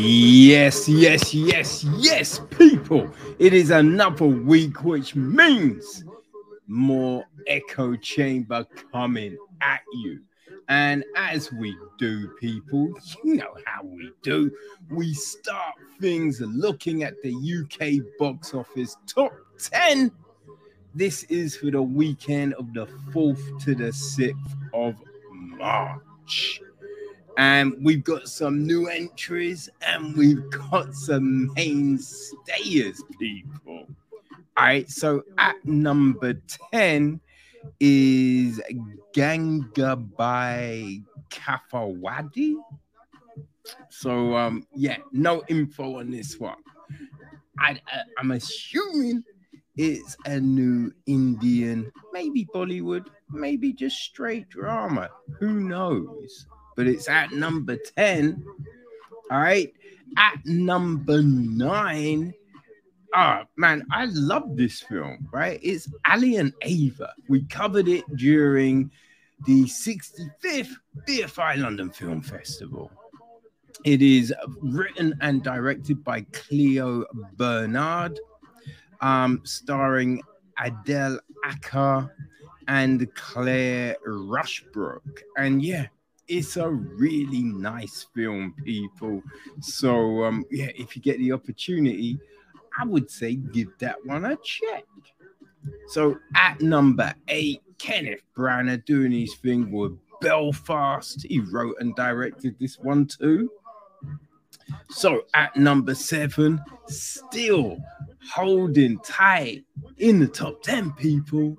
Yes, yes, yes, yes, people. It is another week, which means more echo chamber coming at you. And as we do, people, you know how we do. We start things looking at the UK box office top 10. This is for the weekend of the 4th to the 6th of March and we've got some new entries and we've got some mainstayers, people. All right, so at number 10 is Ganga by Kafawadi. So, um, yeah, no info on this one. I, I, I'm assuming it's a new Indian, maybe Bollywood, maybe just straight drama. Who knows? But it's at number 10. All right. At number nine. Oh man, I love this film, right? It's Ali and Ava. We covered it during the 65th BFI London Film Festival. It is written and directed by Clio Barnard, um, starring Adeel Akhtar and Claire Rushbrook. And yeah, it's a really nice film, people. So um, yeah, if you get the opportunity, I would say give that one a check. So at number eight, Kenneth Branagh doing his thing with Belfast. He wrote and directed this one too. So at number seven, still holding tight in the top 10 people,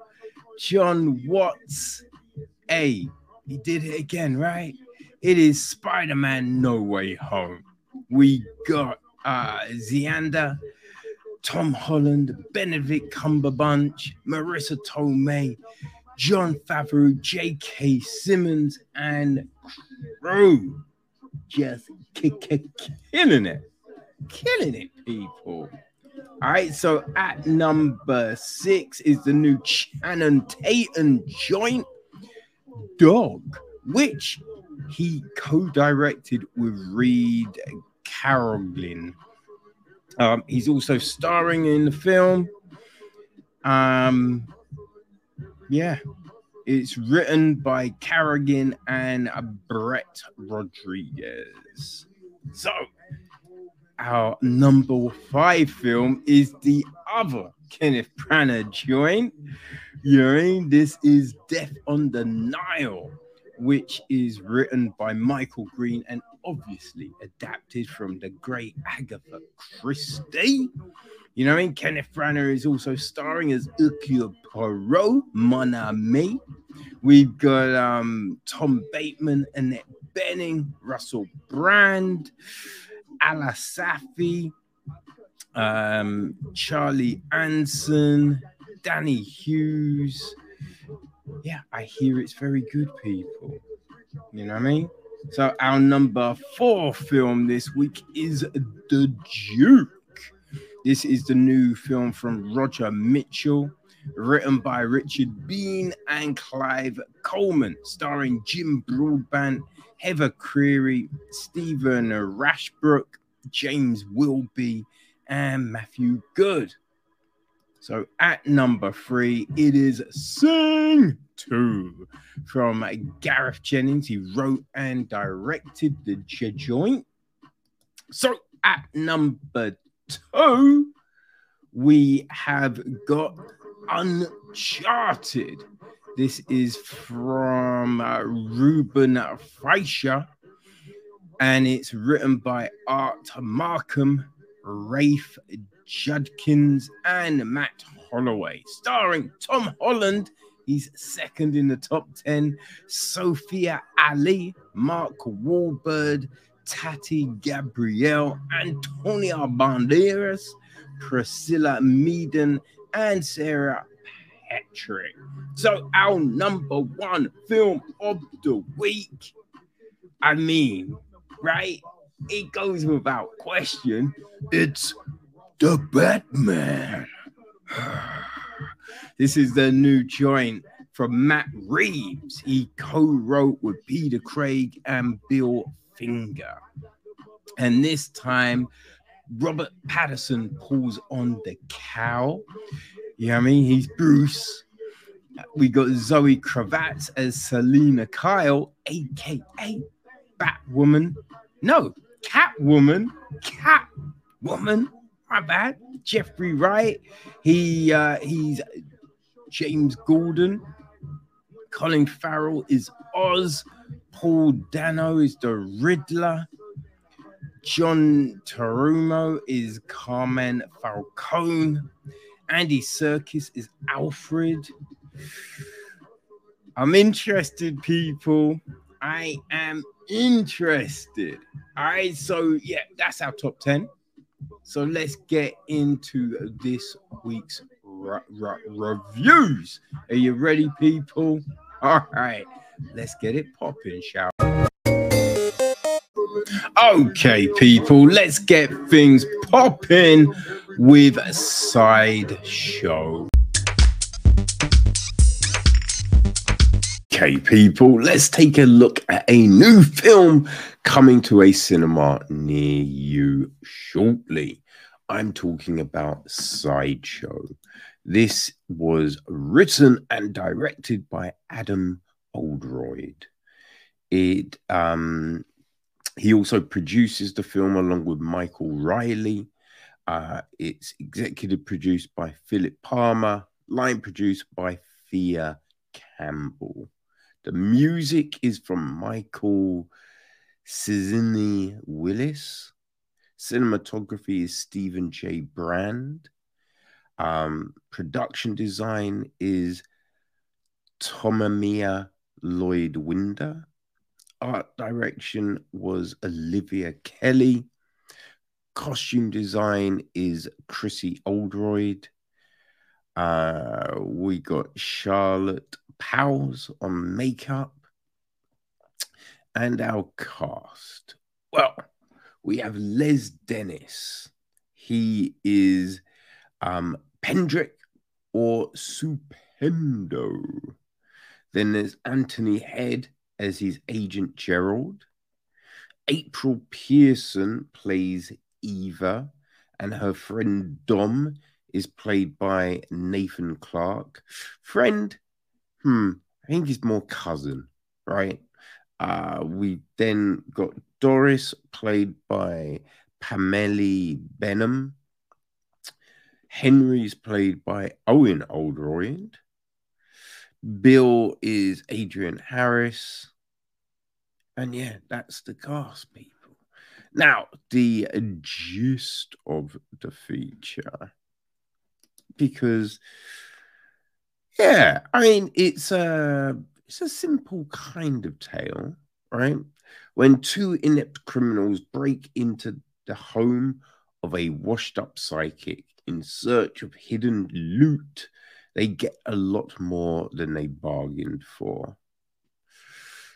Jon Watts. A he did it again, right? It is Spider Man No Way Home. We got uh, Zendaya, Tom Holland, Benedict Cumberbatch, Marisa Tomei, Jon Favreau, J.K. Simmons, and crew. Just killing it. Killing it, people. All right, so at number six is the new Channing Tatum joint Dog, which he co-directed with Reid Carolin. Um, he's also starring in the film. Um, yeah, it's written by Carrigan and Brett Rodriguez. So, our number five film is the other Kenneth Branagh joint. You know I mean? This is Death on the Nile, which is written by Michael Green and obviously adapted from the great Agatha Christie. You know I mean? Kenneth Branagh is also starring as Hercule Poirot, Mon Ami. We've got um, Tom Bateman, Annette Bening, Russell Brand, Alla Safi, um, Charlie Anson, Danny Hughes. Yeah, I hear it's very good, people. You know what I mean? So our number four film this week is The Duke. This is the new film from Roger Michell, written by Richard Bean and Clive Coleman, starring Jim Broadbent, Heather Craney, Stephen Rashbrook, James Wilby, and Matthew Goode. So at number three, it is Sing 2 from Garth Jennings. He wrote and directed the joint. So at number two, we have got Uncharted. This is from uh, Ruben Fleischer and it's written by Art Marcum, Rafe Judkins, and Matt Holloway, starring Tom Holland. He's second in the top 10. Sophia Ali, Mark Wahlberg, Tati Gabrielle, Antonia Banderas, Priscilla Meaden, and Sarah Patrick. So, our number one film of the week. I mean, right? It goes without question. It's the Batman. this is the new joint from Matt Reeves. He co wrote with Peter Craig and Bill Finger. And this time, Robert Pattinson pulls on the cow. You know what I mean? He's Bruce. We got Zoe Kravitz as Selina Kyle, aka Batwoman. No, Catwoman. Catwoman. My bad. Jeffrey Wright. He uh, he's James Gordon. Colin Farrell is Oz. Paul Dano is the Riddler. John Turturro is Carmine Falcone. Andy Serkis is Alfred. I'm interested, people. I am interested. All right, so yeah, that's our top 10. So let's get into this week's re- re- reviews. Are you ready, people? All right, let's get it popping, shall we? Okay, people, let's get things popping with a Sideshow. Okay, people, let's take a look at a new film coming to a cinema near you shortly. I'm talking about Sideshow. This was written and directed by Adam Oldroyd. It um, he also produces the film along with Michael Riley. Uh, it's executive produced by Philip Palmer, line produced by Thea Campbell. The music is from Michael Cizzini Willis. Cinematography is Stephen J. Brand. Um, production design is Tomamia Lloyd Winder. Art direction was Olivia Kelly. Costume design is Chrissy Oldroyd. Uh, we got Charlotte Powers on makeup. And our cast. Well, we have Les Dennis. He is um, Pendrick or Supendo. Then there's Anthony Head as his agent Gerald. April Pearson plays Eva, and her friend Dom is played by Nathan Clark. Friend, hmm, I think he's more cousin, right? Uh, we then got Doris, played by Pamela Benham. Henry's played by Owen Oldroyd. Bill is Adrian Harris. And yeah, that's the cast, people. Now, the gist of the feature, because yeah, I mean it's a it's a simple kind of tale, right? When two inept criminals break into the home of a washed-up psychic in search of hidden loot, they get a lot more than they bargained for.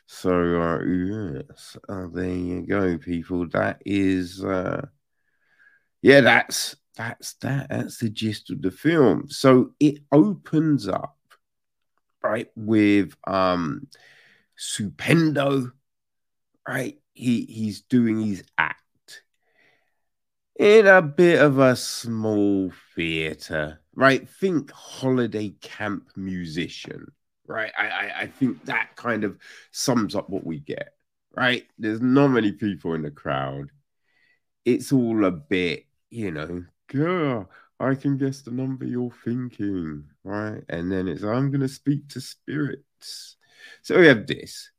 So uh, yes, uh, there you go, people. That is, uh, yeah, that's that's that. That's the gist of the film. So it opens up right with um Supendo, right? He he's doing his act in a bit of a small theater, right? Think holiday camp musician right? I, I, I think that kind of sums up what we get, right? There's not many people in the crowd. It's all a bit, you know, girl, I can guess the number you're thinking, right? And then it's, I'm going to speak to spirits. So we have this.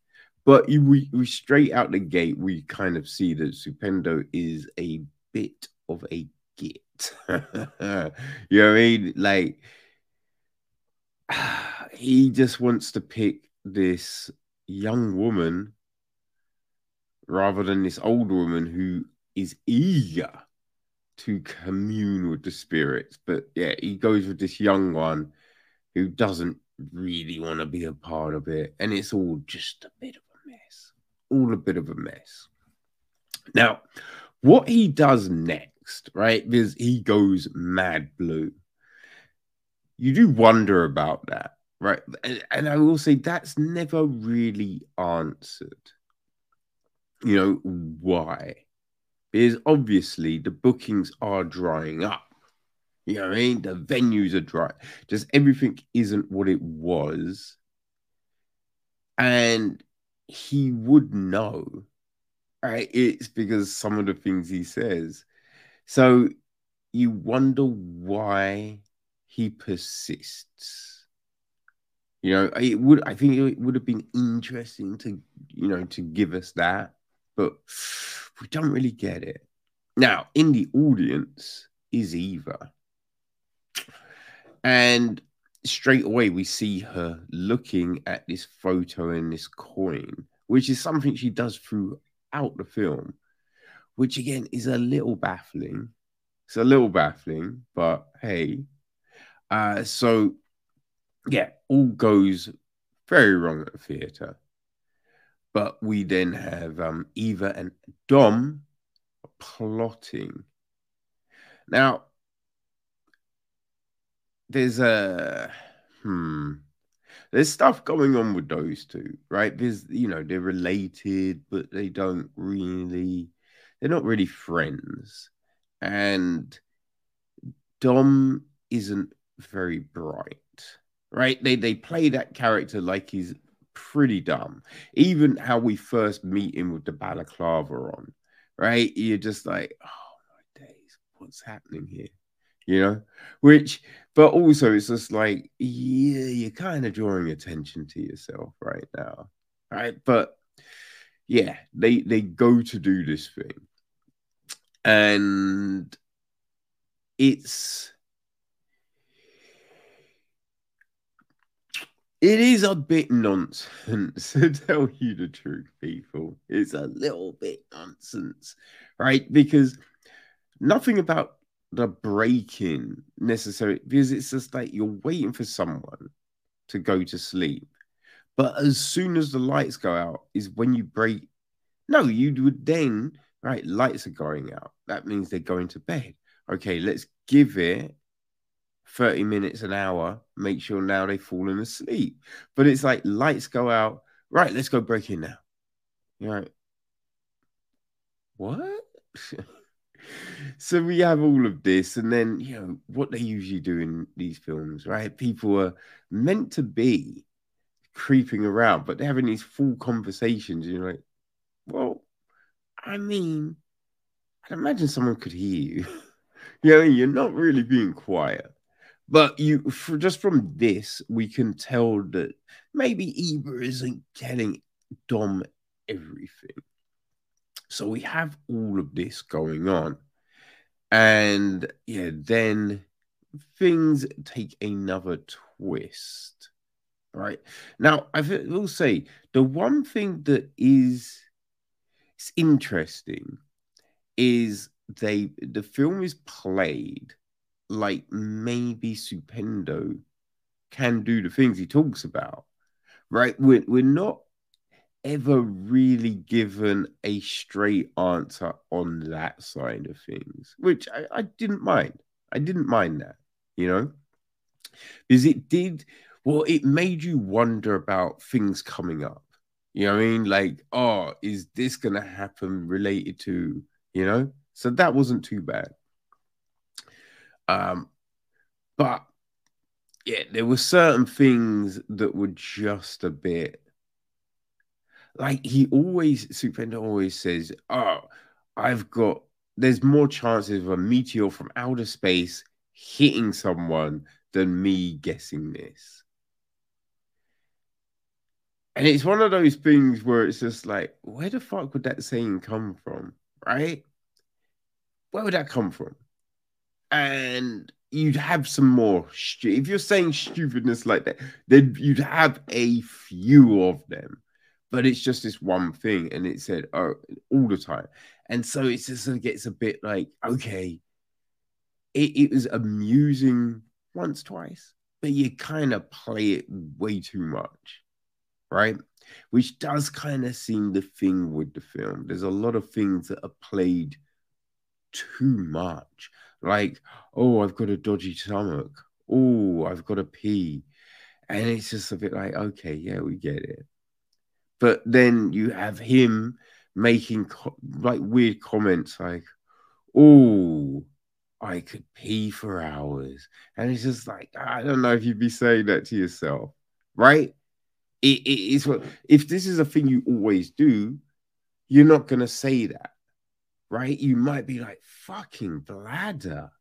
But we, we straight out the gate, we kind of see that Supendo is a bit of a git. you know what I mean? Like, he just wants to pick this young woman rather than this old woman who is eager to commune with the spirits. But yeah, he goes with this young one who doesn't really want to be a part of it. And it's all just a bit of a mess. All a bit of a mess. Now, what he does next, right? Because he goes mad blue you do wonder about that, right? And, and I will say that's never really answered. You know, why? Because obviously the bookings are drying up. You know what I mean? The venues are dry. Just everything isn't what it was. And he would know. Right? It's because some of the things he says. So you wonder why he persists. You know, it would I think it would have been interesting to, you know, to give us that, but we don't really get it. Now, in the audience is Eva. And straight away, we see her looking at this photo and this coin, which is something she does throughout the film, which again is a little baffling. It's a little baffling, but hey. Uh, so, yeah, all goes very wrong at the theater. But we then have um, Eva and Dom plotting. Now, there's a hmm there's stuff going on with those two, right? There's you know they're related, but they don't really they're not really friends. And Dom isn't very bright, right? They they play that character like he's pretty dumb. Even how we first meet him with the balaclava on, right? You're just like, oh my days, what's happening here? You know, which but also it's just like yeah you're kind of drawing attention to yourself right now right but yeah they they go to do this thing and it's it is a bit nonsense to tell you the truth people it's a little bit nonsense right because nothing about the breaking necessary because it's just like you're waiting for someone to go to sleep. But as soon as the lights go out, is when you break. No, you would then, right? Lights are going out. That means they're going to bed. Okay, let's give it 30 minutes, an hour, make sure now they've fallen asleep. But it's like lights go out. Right, let's go break in now. You're right. What? so we have all of this, and then you know what they usually do in these films, right? People are meant to be creeping around, but they're having these full conversations. You're like, well, I mean, I imagine someone could hear you. you know, you're not really being quiet. But you, for, just from this, we can tell that maybe Eva isn't telling Dom everything. So we have all of this going on. And yeah, then things take another twist. Right. Now, I will say the one thing that is it's interesting is they the film is played like maybe Supendo can do the things he talks about. Right. We're, we're not ever really given a straight answer on that side of things, which I, I didn't mind. I didn't mind that, you know, because it did, well, it made you wonder about things coming up. You know I mean? Like, oh, is this going to happen related to, you know? So that wasn't too bad. Um, but yeah, there were certain things that were just a bit like he always Supendo always says, "Oh, I've got there's more chances of a meteor from outer space hitting someone than me guessing this." And it's one of those things where it's just like, where the fuck would that saying come from? Right? Where would that come from? And you'd have some more. Stu- if you're saying stupidness like that, then you'd have a few of them but it's just this one thing, and it said oh all the time, and so it just sort of gets a bit like okay, it, it was amusing once twice, but you kind of play it way too much, right? Which does kind of seem the thing with the film. There's a lot of things that are played too much, like oh I've got a dodgy stomach, oh I've got a pee, and it's just a bit like okay yeah we get it. But then you have him making co- like weird comments like, "Oh, I could pee for hours," and it's just like I don't know if you'd be saying that to yourself, right? It, it is what if this is a thing you always do, you're not gonna say that, right? You might be like, "Fucking bladder,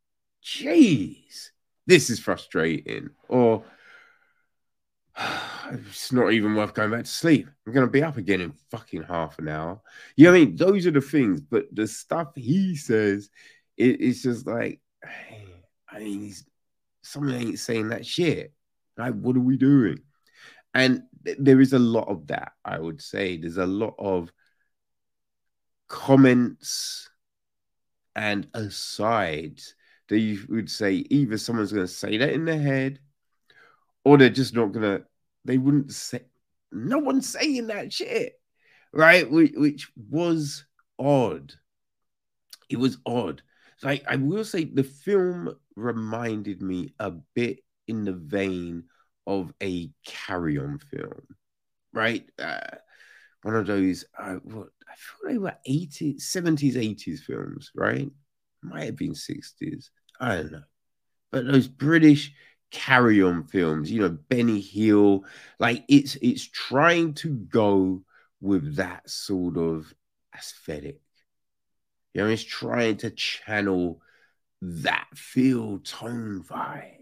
jeez, this is frustrating," or it's not even worth going back to sleep. I'm going to be up again in fucking half an hour. You know what I mean? Those are the things. But the stuff he says, it, it's just like, I mean, he's, someone ain't saying that shit. Like, what are we doing? And th- there is a lot of that, I would say. There's a lot of comments and asides that you would say either someone's going to say that in their head or they're just not gonna. They wouldn't say. No one's saying that shit, right? Which, was odd. It was odd. Like I will say, the film reminded me a bit in the vein of a carry-on film, right? Uh, one of those. Uh, what I thought they were 80s, 70s, 80s films, right? Might have been 60s. I don't know. But those British carry on films, you know, Benny Hill, like it's it's trying to go with that sort of aesthetic. You know, it's trying to channel that feel tone vibe.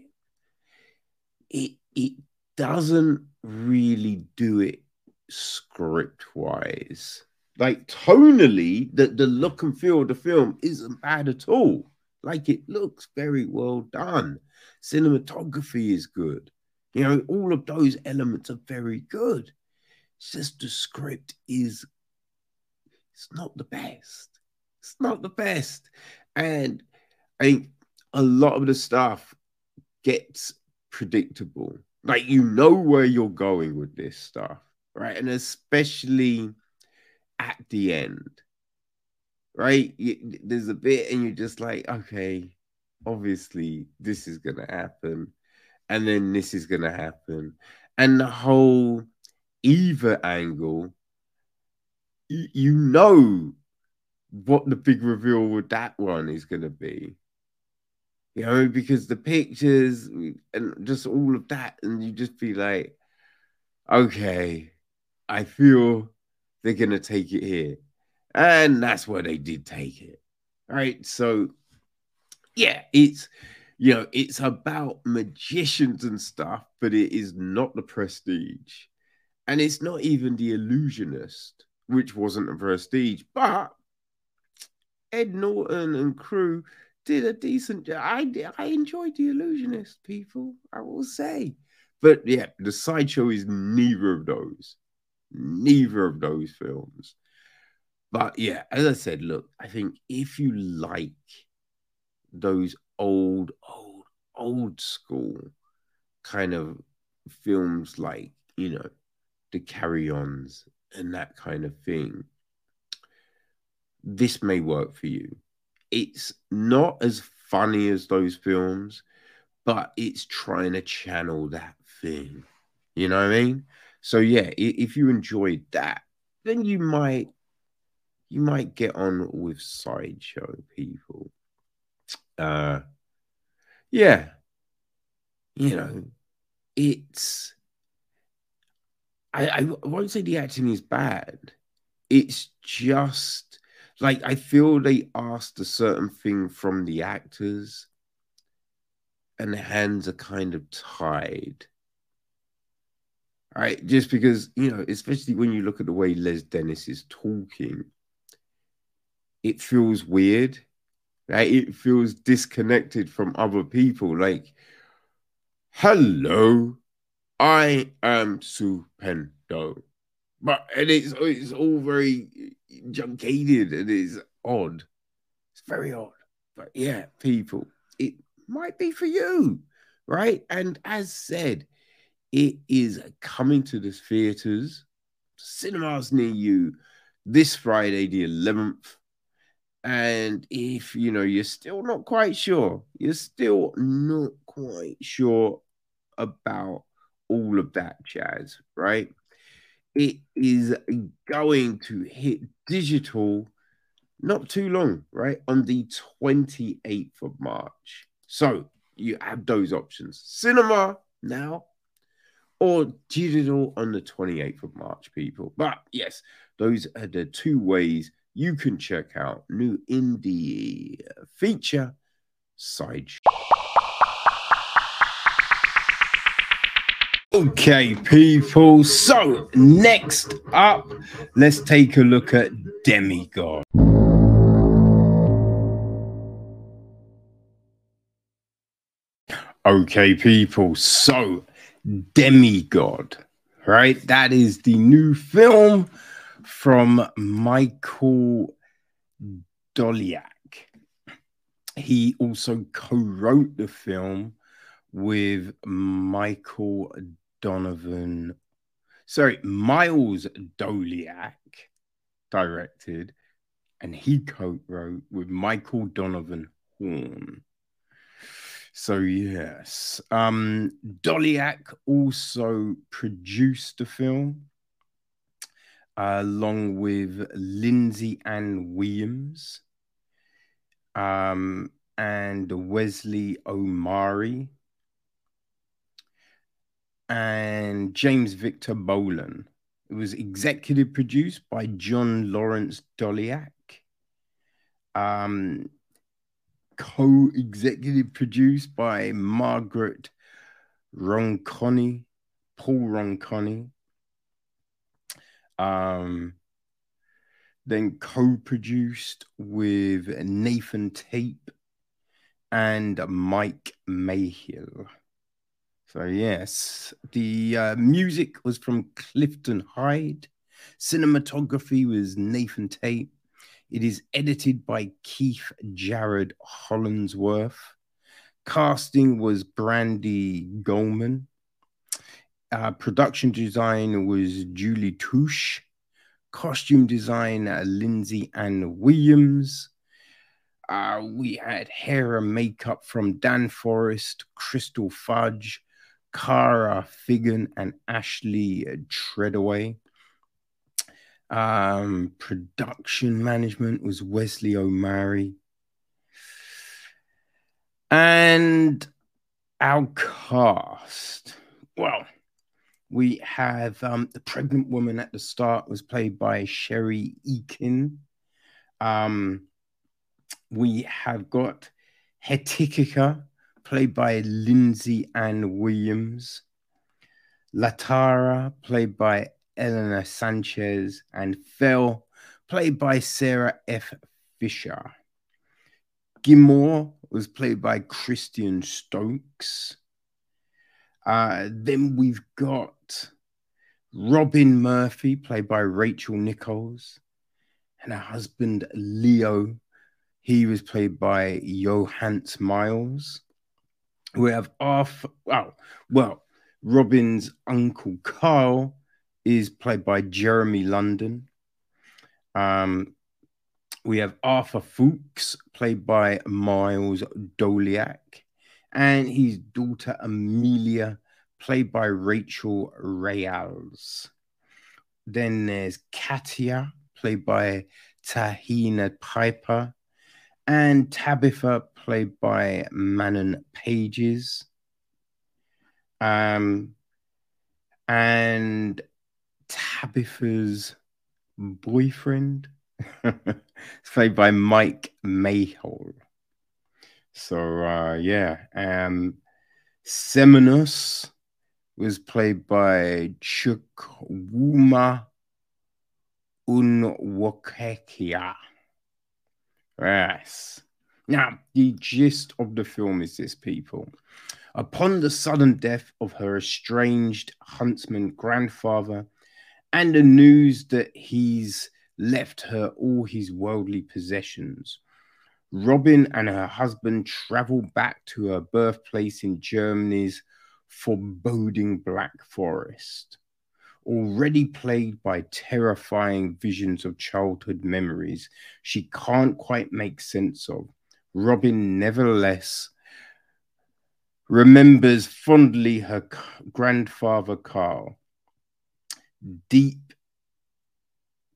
It it doesn't really do it script wise. Like tonally, the, the look and feel of the film isn't bad at all. Like it looks very well done cinematography is good. You know, all of those elements are very good. It's just the script is it's not the best. It's not the best. And I think a lot of the stuff gets predictable. Like you know where you're going with this stuff, right? And especially at the end, right? There's a bit, and you're just like, okay, obviously this is going to happen and then this is going to happen and the whole Eva angle you know what the big reveal with that one is going to be you know because the pictures and just all of that and you just be like okay i feel they're going to take it here and that's where they did take it all right so yeah, it's you know, it's about magicians and stuff, but it is not the prestige. And it's not even the illusionist, which wasn't a prestige, but Ed Norton and crew did a decent job. I I enjoyed the illusionist, people, I will say. But yeah, the sideshow is neither of those. Neither of those films. But yeah, as I said, look, I think if you like those old, old, old school kind of films like, you know, the carry ons and that kind of thing, this may work for you. It's not as funny as those films, but it's trying to channel that thing. You know what I mean? So yeah, if you enjoyed that, then you might you might get on with sideshow people uh, yeah, you know, it's. I, I won't say the acting is bad. It's just like I feel they asked a certain thing from the actors, and the hands are kind of tied. Right, just because you know, especially when you look at the way Les Dennis is talking, it feels weird like it feels disconnected from other people. Like, hello, I am Supendo. But and it's it's all very junkated and it's odd. It's very odd. But yeah, people, it might be for you, right? And as said, it is coming to the theaters, cinemas near you this Friday, the 11th and if you know you're still not quite sure, you're still not quite sure about all of that jazz, right? It is going to hit digital not too long, right? On the 28th of March. So you have those options cinema now or digital on the 28th of March, people. But yes, those are the two ways you can check out new indie feature side. Okay, people. So, next up, let's take a look at Demigod. Okay, people. So, Demigod, right? That is the new film from Michael Doleac. He also co wrote the film with Michael Donovan. Sorry, Miles Doleac directed, and he co wrote with Michael Donovan Horn. So yes, um, Doleac also produced the film uh, along with Lindsay Ann Williams um, and Wesley Omari and James Victor Bolan. It was executive produced by John Lawrence Doleac. Um, co-executive produced by Margaret Ronconi, Paul Ronconi. Um, then co-produced with Nathan Tape and Mike Mayhill. So yes, the uh, music was from Clifton Hyde. Cinematography was Nathan Tape. It is edited by Keith Jared Hollandsworth. Casting was Brandy Goldman. Uh, production design was Julie Touche. Costume design, uh, Lindsay Ann Williams. Uh, we had hair and makeup from Dan Forrest, Crystal Fudge, Cara Figan, and Ashley Treadaway. Um, production management was Wesley O'Mara. And our cast. Well, we have um, the pregnant woman at the start was played by Sherry Eakin. Um, we have got Hetikika, played by Lindsay Ann Williams. Latara, played by Eleanor Sanchez, and Phil, played by Sarah F. Fisher. Gilmore was played by Christian Stokes. Uh, then we've got Robin Murphy, played by Rachel Nichols, and her husband Leo. He was played by Johannes Miles. We have Arthur, oh, well, Robin's uncle Carl is played by Jeremy London. Um, we have Arthur Fuchs, played by Miles Doleac, and his daughter Amelia, played by Rachel Rayals. Then there's Katia, played by Tahina Piper, and Tabitha, played by Manon Pages. Um, and Tabitha's boyfriend. it's played by Mike Mayhole. So uh, yeah, um, Seminus was played by Chukwuma Unwokekia. Yes. Now, the gist of the film is this, people. Upon the sudden death of her estranged huntsman grandfather, and the news that he's left her all his worldly possessions. Robin and her husband travel back to her birthplace in Germany's foreboding Black Forest. Already plagued by terrifying visions of childhood memories she can't quite make sense of, Robin nevertheless remembers fondly her grandfather Carl deep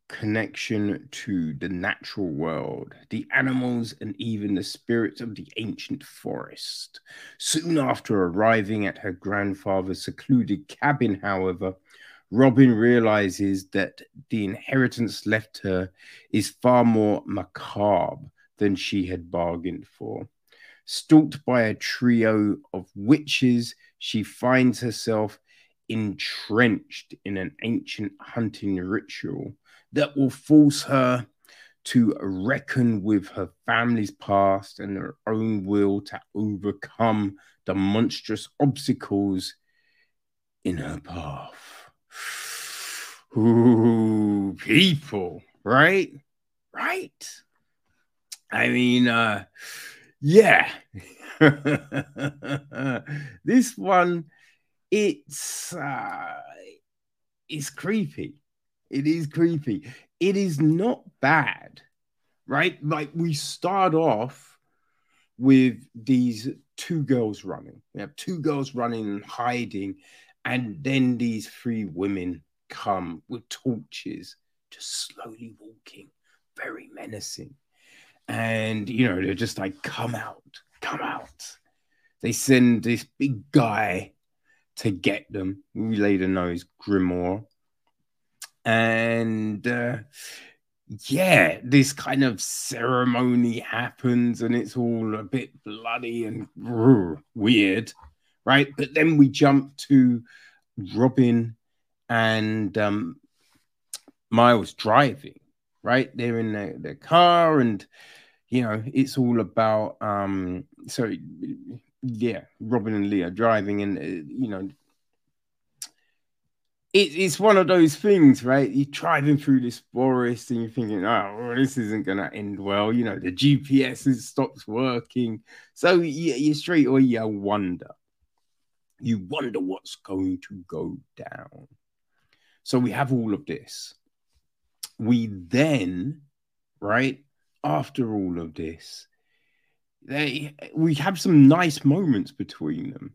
connection to the natural world, the animals, and even the spirits of the ancient forest. Soon after arriving at her grandfather's secluded cabin, however, Robin realizes that the inheritance left her is far more macabre than she had bargained for. Stalked by a trio of witches, she finds herself entrenched in an ancient hunting ritual that will force her to reckon with her family's past and her own will to overcome the monstrous obstacles in her path. Ooh, people, right? Right? I mean, uh, yeah. this one, it's uh, it's creepy. It is creepy. It is not bad, right? Like we start off with these two girls running. We have two girls running and hiding, and then these three women come with torches, just slowly walking, very menacing. And you know, they're just like, come out, come out. They send this big guy to get them. We later know is Grimoire and uh, yeah, this kind of ceremony happens, and it's all a bit bloody and weird, right? But then we jump to Robin and um, Miles driving, right? They're in their, their car, and you know, it's all about um, so yeah, Robin and Leah driving, and uh, you know, it, it's one of those things, right? You're driving through this forest and you're thinking, oh, this isn't going to end well. You know, the GPS stops working. So you, you straight away, you wonder. You wonder what's going to go down. So we have all of this. We then, right, after all of this, they we have some nice moments between them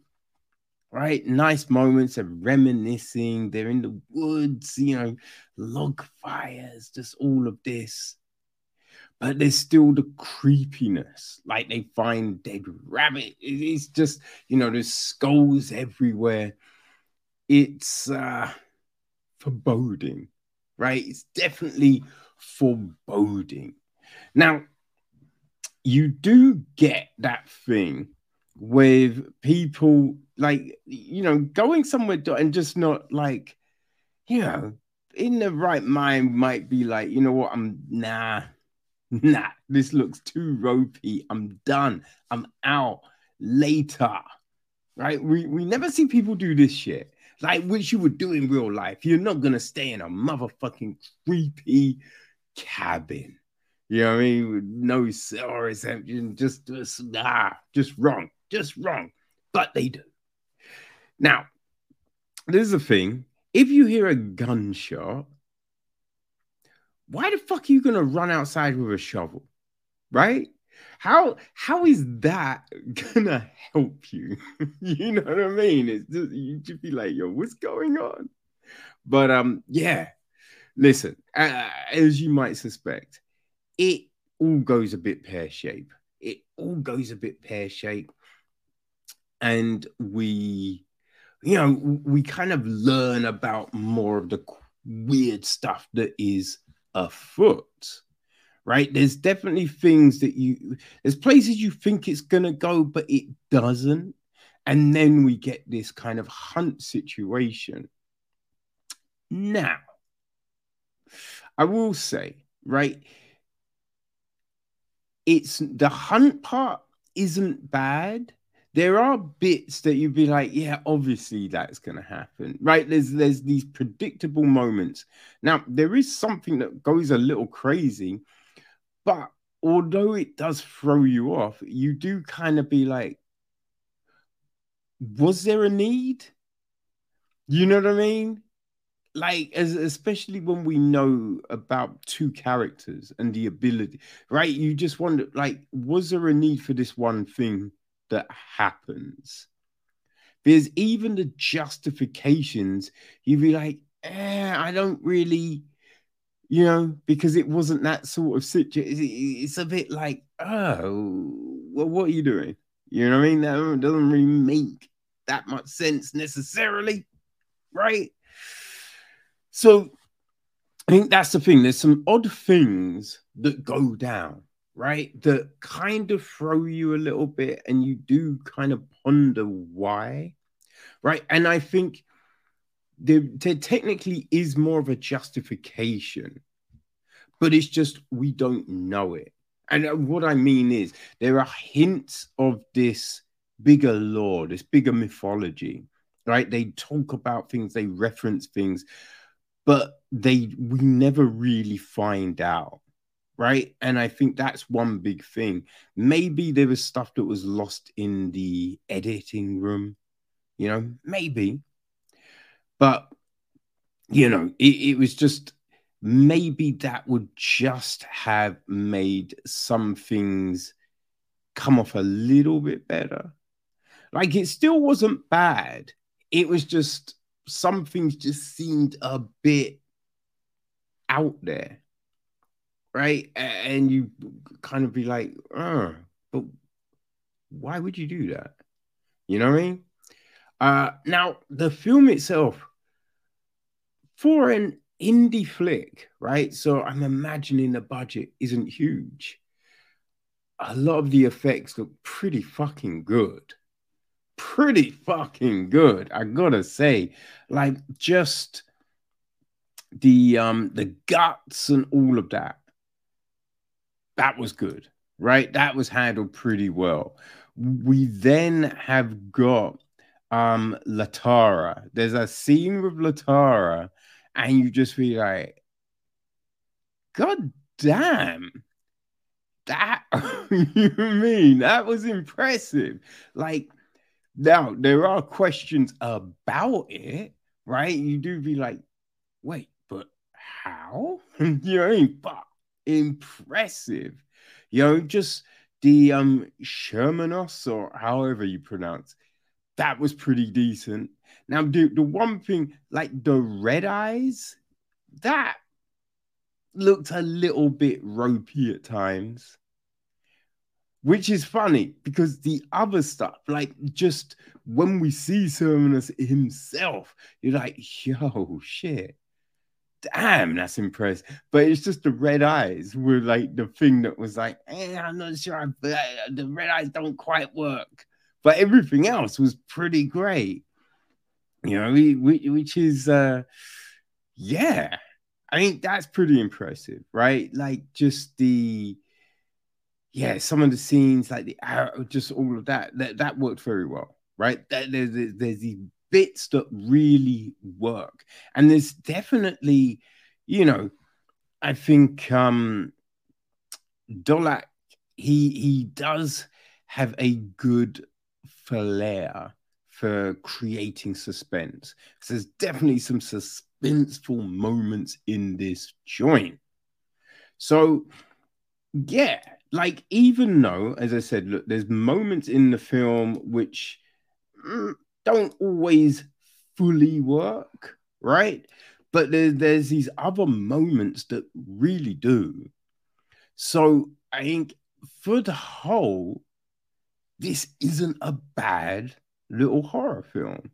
right? Nice moments of reminiscing. They're in the woods, you know, log fires, just all of this. But there's still the creepiness. Like they find dead rabbit. It's just, you know, there's skulls everywhere. It's uh foreboding, right? It's definitely foreboding. Now, you do get that thing with people like you know going somewhere and just not like you know in the right mind might be like you know what? I'm nah nah this looks too ropey. I'm done. I'm out later. Right? We we never see people do this shit like which you would do in real life. You're not gonna stay in a motherfucking creepy cabin you know what i mean no cell reception just just nah just wrong just wrong but they do now, there's the thing. If you hear a gunshot, why the fuck are you gonna run outside with a shovel? Right? How how is that gonna help you? you know what I mean? It's just you just be like, yo, what's going on? But um, yeah. Listen, uh, as you might suspect, it all goes a bit pear shaped. It all goes a bit pear shaped, and we you know, we kind of learn about more of the weird stuff that is afoot, right? There's definitely things that you, there's places you think it's going to go, but it doesn't. And then we get this kind of hunt situation. Now, I will say, right? It's the hunt part isn't bad there are bits that you'd be like, yeah, obviously that's going to happen, right? There's there's these predictable moments. Now there is something that goes a little crazy, but although it does throw you off, you do kind of be like, was there a need? You know what I mean? Like, as especially when we know about two characters and the ability, right? You just wonder, like, was there a need for this one thing? that happens. Because even the justifications, you'd be like, eh, I don't really, you know, because it wasn't that sort of situation. It's a bit like, oh, well, what are you doing? You know what I mean? That doesn't really make that much sense necessarily, right? So I think that's the thing. There's some odd things that go down, right? That kind of throw you a little bit, and you do kind of ponder why, right? And I think there, there technically is more of a justification, but it's just we don't know it. And uh, what I mean is, there are hints of this bigger lore, this bigger mythology, right? They talk about things, they reference things, but they we never really find out, right? And I think that's one big thing. Maybe there was stuff that was lost in the editing room, you know, maybe, but you know, it, it was just maybe that would just have made some things come off a little bit better. Like it still wasn't bad. It was just some things just seemed a bit out there. Right. And you kind of be like, oh, but why would you do that? You know what I mean? Uh, now, the film itself, for an indie flick, right? So I'm imagining the budget isn't huge. A lot of the effects look pretty fucking good. Pretty fucking good, I gotta say. Like just the um the guts and all of that. That was good, right? That was handled pretty well. We then have got um Latara. There's a scene with Latara, and you just be like, God damn. That you mean that was impressive. Like now there are questions about it, right? You do be like, wait, but how? you know I mean? But impressive. You know, just the um Shermanos or however you pronounce that was pretty decent. Now, the, the one thing, like the red eyes, that looked a little bit ropey at times, which is funny because the other stuff, like just when we see Sermonus himself, you're like, yo, shit. Damn, that's impressive. But it's just the red eyes were like the thing that was like, eh, I'm not sure. But the red eyes don't quite work but everything else was pretty great. You know, we which is, uh, yeah, I think that's pretty impressive, right? Like just the, yeah, some of the scenes, like the arrow, just all of that, that that worked very well, right? There's there's, there's these bits that really work, and there's definitely, you know, I think um Doleac he he does have a good flair for creating suspense. So there's definitely some suspenseful moments in this joint. So, yeah, like even though, as I said, look, there's moments in the film which mm, don't always fully work, right? But there's there's these other moments that really do. So I think for the whole, this isn't a bad little horror film,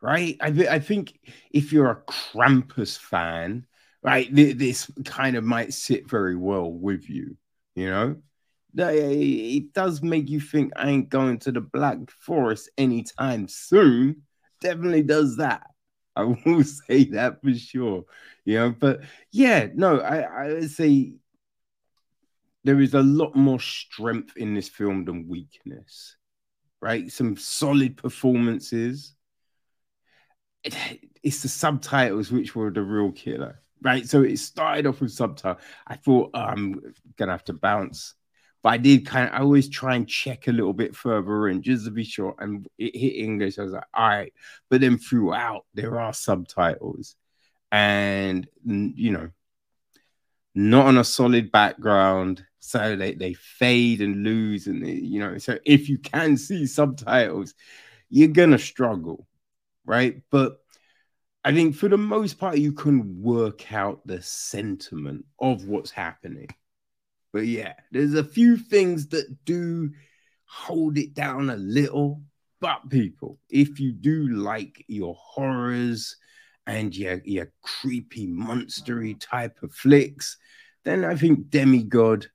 right? I, I think if you're a Krampus fan, right, th- this kind of might sit very well with you, you know? Eh, it does make you think I ain't going to the Black Forest anytime soon. Definitely does that. I will say that for sure. You know, but yeah, no, I, I would say there is a lot more strength in this film than weakness, right? Some solid performances. It's the subtitles which were the real killer, right? So it started off with subtitle. I thought oh, I'm gonna have to bounce, but I did kind of. I always try and check a little bit further in just to be sure. And it hit English. I was like, all right. But then throughout there are subtitles, and you know, not on a solid background so they, they fade and lose and they, you know so if you can see subtitles you're gonna struggle right but I think for the most part, you can work out the sentiment of what's happening. But yeah, there's a few things that do hold it down a little. But people, if you do like your horrors and your, your creepy, monstery type of flicks, then I think Demigod,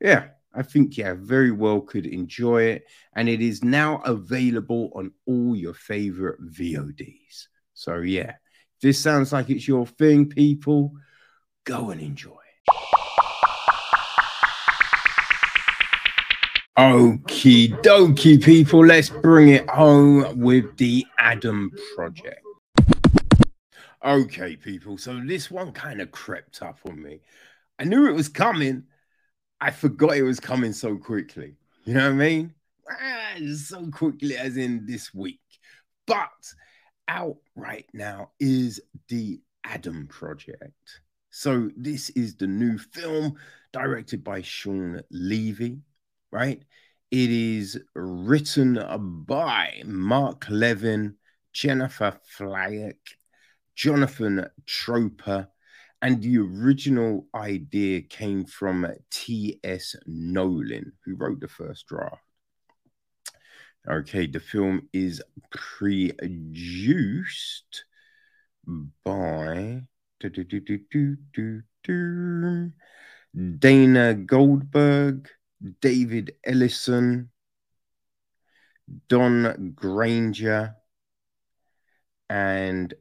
yeah, I think yeah, very well could enjoy it. And it is now available on all your favorite VODs. So yeah, this sounds like it's your thing, people. Go and enjoy. It. Okie dokie, people. Let's bring it home with the Adam Project. Okay, people. So this one kind of crept up on me. I knew it was coming. I forgot it was coming so quickly. You know what I mean? Ah, so quickly, as in this week. But out right now is the Adam Project. So this is the new film directed by Shawn Levy right? It is written by Mark Levin, Jennifer Flackett, Jonathan Tropper, and the original idea came from T.S. Nowlin, who wrote the first draft. Okay, the film is produced by Dana Goldberg, David Ellison, Don Granger, and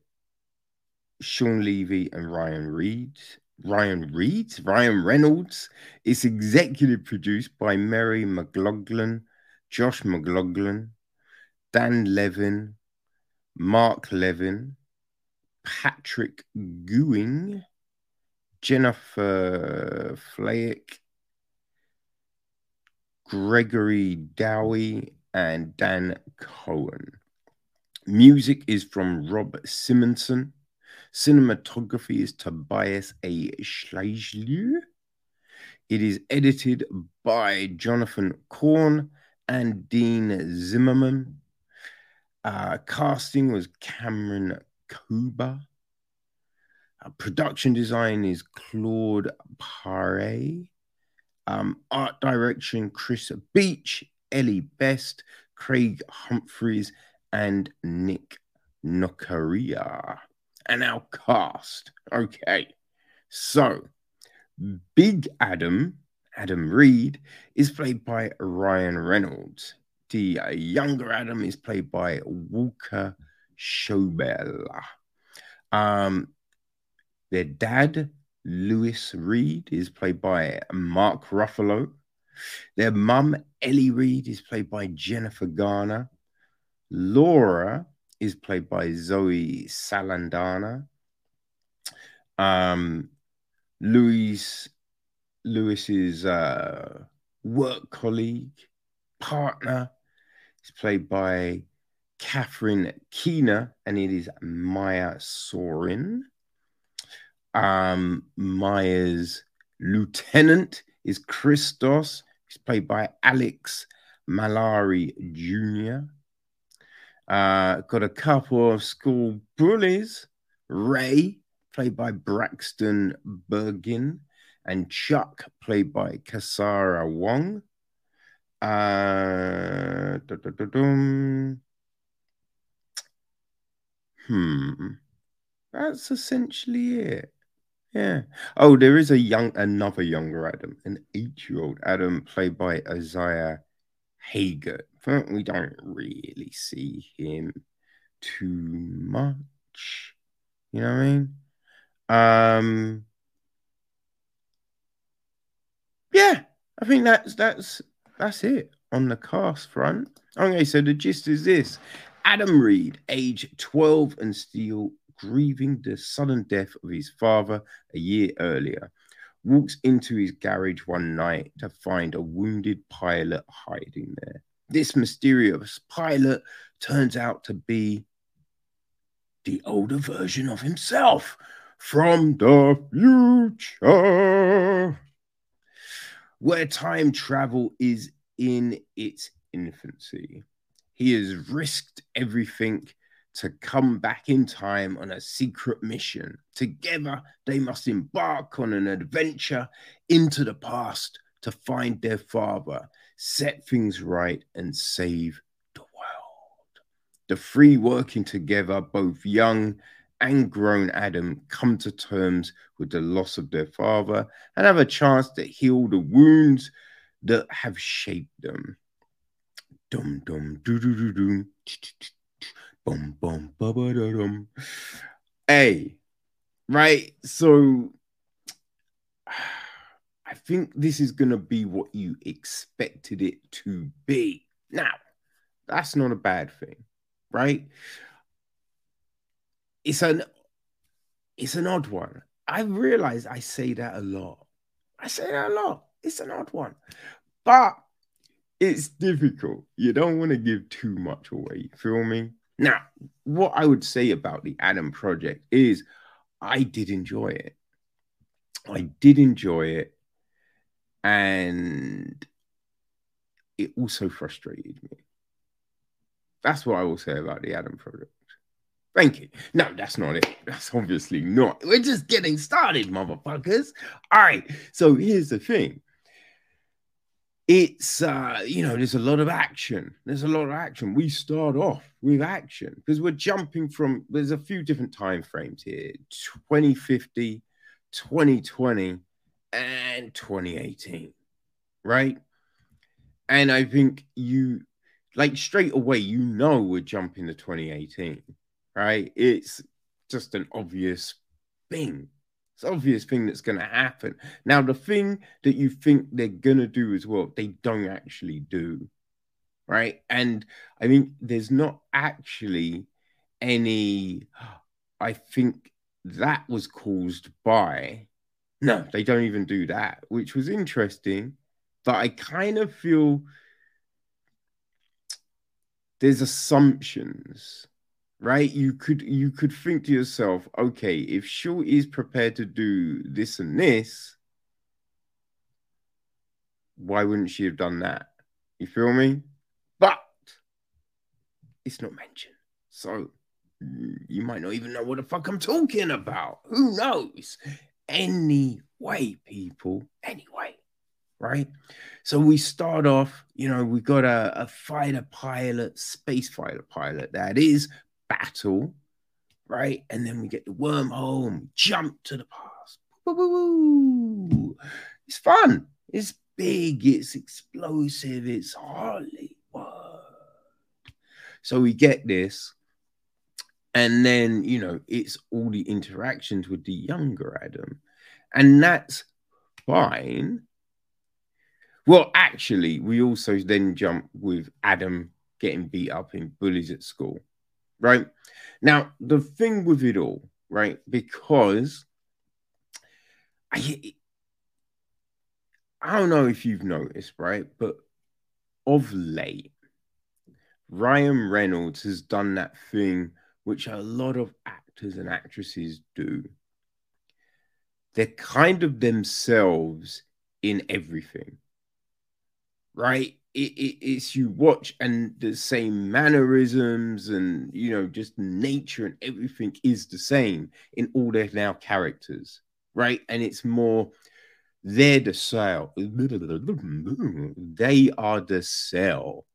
Shawn Levy and Ryan Reed. Ryan Reed, Ryan Reynolds. It's executive produced by Mary McLaughlin, Josh McLaughlin, Dan Levin, Mark Levin, Patrick Ewing, Jennifer Flackett, Gregory Dowie, and Dan Cohen. Music is from Rob Simonsen. Cinematography is Tobias A. Schliessler. It is edited by Jonathan Corn and Dean Zimmerman. Uh, casting was Carmen Cuba. Uh, production design is Claude Pare. Um, art direction, Chris Beach, Ellie Best, Craig Humphreys, and Nick Nokaria. And our cast. Okay. So, Big Adam, Adam Reed, is played by Ryan Reynolds. The younger Adam is played by Walker Scobell. Um, their dad, Louis Reed is played by Mark Ruffalo. Their mum, Ellie Reed, is played by Jennifer Garner. Laura is played by Zoe Saldana. Um, Louis's uh, work colleague, partner, is played by Catherine Keener, and it is Maya Sorian. Um, Maya's lieutenant is Christos. He's played by Alex Mallari Jr. Uh, got a couple of school bullies. Ray, played by Braxton Bjerken, and Chuck, played by Kasra Wong. Uh, hmm. That's essentially it. Yeah. Oh, there is a young, another younger Adam, an eight-year-old Adam, played by Isaiah Hager. But we don't really see him too much. You know what I mean? Um. Yeah, I think that's that's that's it on the cast front. Okay, so the gist is this: Adam Reed, age 12 and still grieving the sudden death of his father a year earlier, walks into his garage one night to find a wounded pilot hiding there. This mysterious pilot turns out to be the older version of himself from the future, where time travel is in its infancy. He has risked everything to come back in time on a secret mission. Together, they must embark on an adventure into the past to find their father, set things right, and save the world. The three working together, both young and grown Adam, come to terms with the loss of their father and have a chance to heal the wounds that have shaped them. Dum dum doo doo doo doo. Bum bum ba ba da dum. Hey, right? So I think this is gonna be what you expected it to be. Now, that's not a bad thing, right? It's an it's an odd one. I realize I say that a lot. I say that a lot. It's an odd one, but it's difficult. You don't want to give too much away. Feel me? Now, what I would say about the Adam project is I did enjoy it. I did enjoy it. And it also frustrated me. That's what I will say about the Adam project. Thank you. No, that's not it. That's obviously not. We're just getting started, motherfuckers. All right. So here's the thing it's uh you know there's a lot of action there's a lot of action we start off with action because we're jumping from there's a few different time frames here 2050 2020 and 2018 right and i think you like straight away you know we're jumping to 2018 right it's just an obvious thing it's obvious thing that's going to happen. Now, the thing that you think they're going to do as well, they don't actually do. Right. And I think there's not actually any, I think that was caused by, no, they don't even do that, which was interesting. But I kind of feel there's assumptions right? You could you could think to yourself, okay, if Shorty is prepared to do this and this, why wouldn't she have done that? You feel me? But it's not mentioned. So you might not even know what the fuck I'm talking about. Who knows? Anyway, people, anyway, right? So we start off, you know, we got a, a fighter pilot, space fighter pilot that is battle, right? And then we get the wormhole we jump to the past. It's fun. It's big. It's explosive. It's Hollywood. So we get this. And then, you know, it's all the interactions with the younger Adam. And that's fine. Well, actually, we also then jump with Adam getting beat up in bullies at school right? Now, the thing with it all, right? Because I, I don't know if you've noticed, right? But of late, Ryan Reynolds has done that thing which a lot of actors and actresses do. They're kind of themselves in everything, right? It, it, it's you watch and the same mannerisms and you know just nature and everything is the same in all their now characters right? And it's more they're the cell. They are the cell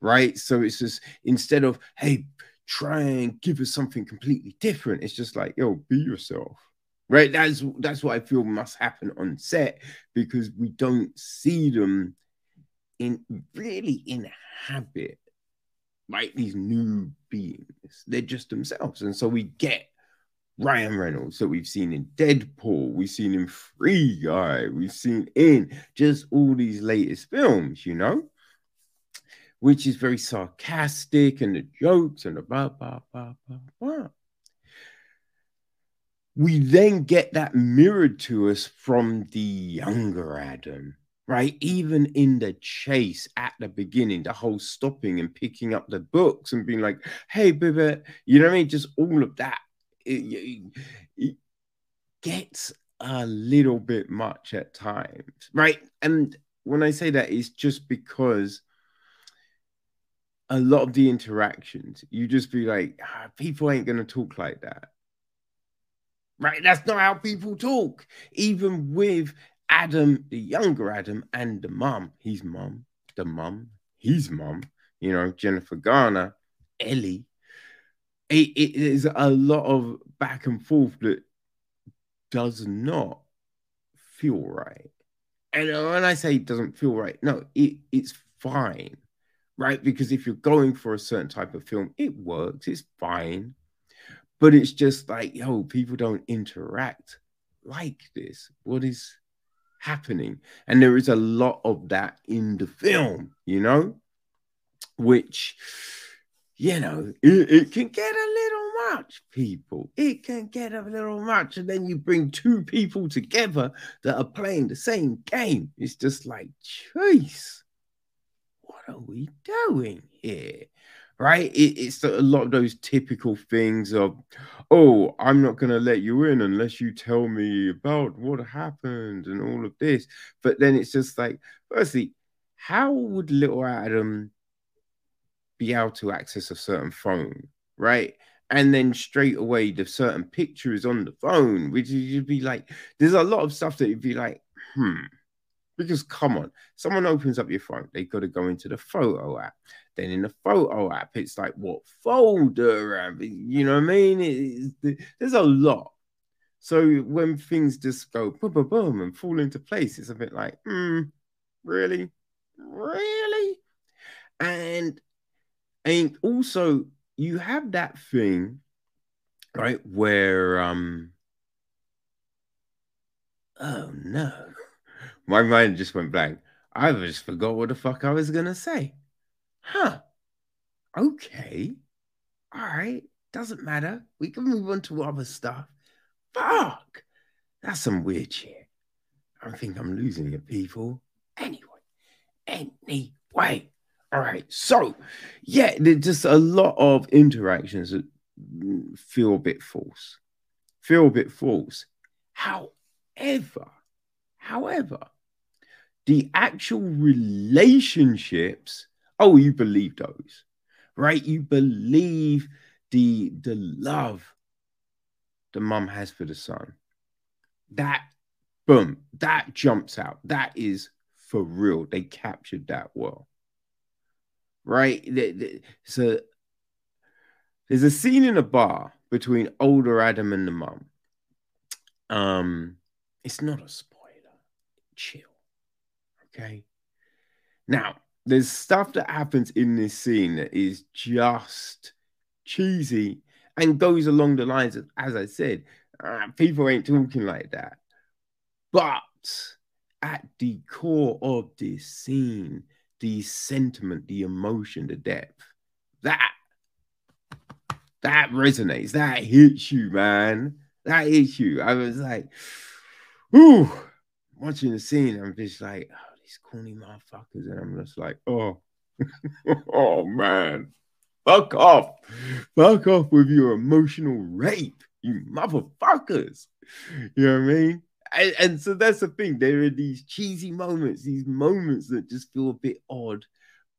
right? So it's just instead of hey try and give us something completely different it's just like yo be yourself right? That's that's what i feel must happen on set because we don't see them in really inhabit like these new beings. They're just themselves. And so we get Ryan Reynolds that we've seen in Deadpool, we've seen in Free Guy, we've seen in just all these latest films, you know, which is very sarcastic and the jokes and the blah, blah, blah, blah, blah. We then get that mirrored to us from the younger Adam right? Even in the chase at the beginning, the whole stopping and picking up the books and being like, hey, baby, you know what I mean? Just all of that. It, it gets a little bit much at times, right? And when I say that, it's just because a lot of the interactions, you just be like, ah, people ain't gonna talk like that. Right? That's not how people talk. Even with Adam, the younger Adam, and the mum, his mum, the mum, his mum, you know, Jennifer Garner, Ellie. It, it is a lot of back and forth that does not feel right. And uh, when I say it doesn't feel right, no, it, it's fine, right? Because if you're going for a certain type of film, it works, it's fine. But it's just like, yo, people don't interact like this. What is happening? And there is a lot of that in the film, you know, which, you know, it, it can get a little much, people. It can get a little much. And then you bring two people together that are playing the same game. It's just like, jeez, what are we doing here? Right? It, it's a lot of those typical things of, oh, I'm not going to let you in unless you tell me about what happened and all of this. But then it's just like, firstly, how would little Adam be able to access a certain phone, right? And then straight away, the certain picture is on the phone, which you'd be like, there's a lot of stuff that you'd be like, hmm. Because come on, someone opens up your phone, they've got to go into the photo app. Then in the photo app, it's like what folder? You know what I mean? there's a lot. So when things just go boom, boom, boom, and fall into place, it's a bit like, hmm, really, really, and and also you have that thing, right, where um, oh no, my mind just went blank. I just forgot what the fuck I was gonna say huh, okay, all right, doesn't matter. We can move on to other stuff. Fuck, that's some weird shit. I think I'm losing it, people. Anyway, anyway. All right, so yeah, there's just a lot of interactions that feel a bit false. Feel a bit false. However, however, the actual relationships Oh, you believe those, right? You believe the the love the mum has for the son. That boom, that jumps out. That is for real. They captured that well, right? So there's a scene in a bar between older Adam and the mum. Um, it's not a spoiler. Chill. Okay. Now, there's stuff that happens in this scene that is just cheesy and goes along the lines of, as I said, uh, people ain't talking like that. But at the core of this scene, the sentiment, the emotion, the depth, that that resonates, that hits you, man. That hits you. I was like, ooh, watching the scene, I'm just like, these corny motherfuckers. And I'm just like, oh, oh man, fuck off. Fuck off with your emotional rape, you motherfuckers. You know what I mean? And, and so that's the thing. There are these cheesy moments, these moments that just feel a bit odd,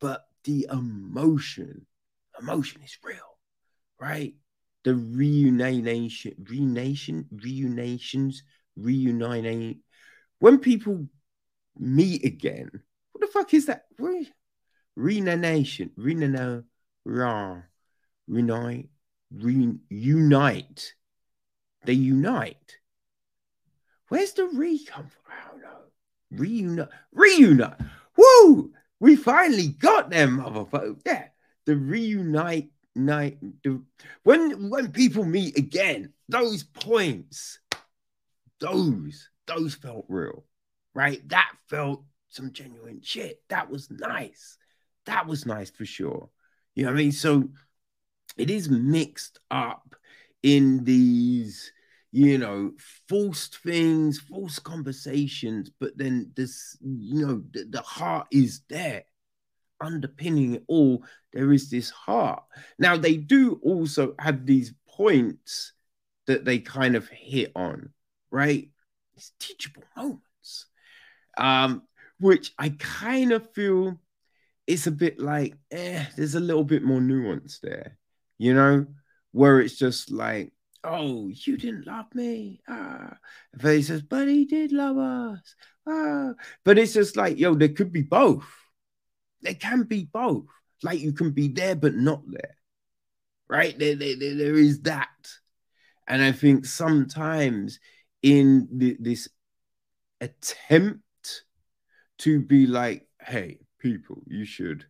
but the emotion, emotion is real, right? The reunition, reunition, reunitions, reuniting. When people meet again. What the fuck is that? Re- Renation, Renano, Ra, Reunite, Reunite. They unite. Where's the re come from? I don't know. Reunite, reunite. Woo! We finally got them, motherfucker. Yeah, the reunite night. The, when when people meet again, those points, those those felt real right? That felt some genuine shit. That was nice. That was nice for sure. You know what I mean? So it is mixed up in these, you know, forced things, false conversations, but then this, you know, the, the heart is there. Underpinning it all, there is this heart. Now, they do also have these points that they kind of hit on, right? It's teachable moments um, which I kind of feel it's a bit like, eh, there's a little bit more nuance there, you know, where it's just like, oh, you didn't love me. Ah. But he says, but he did love us. Ah. But it's just like, yo, there could be both. There can be both. Like you can be there, but not there. Right? There, there, there, is that. And I think sometimes in the, this attempt to be like, hey, people, you should,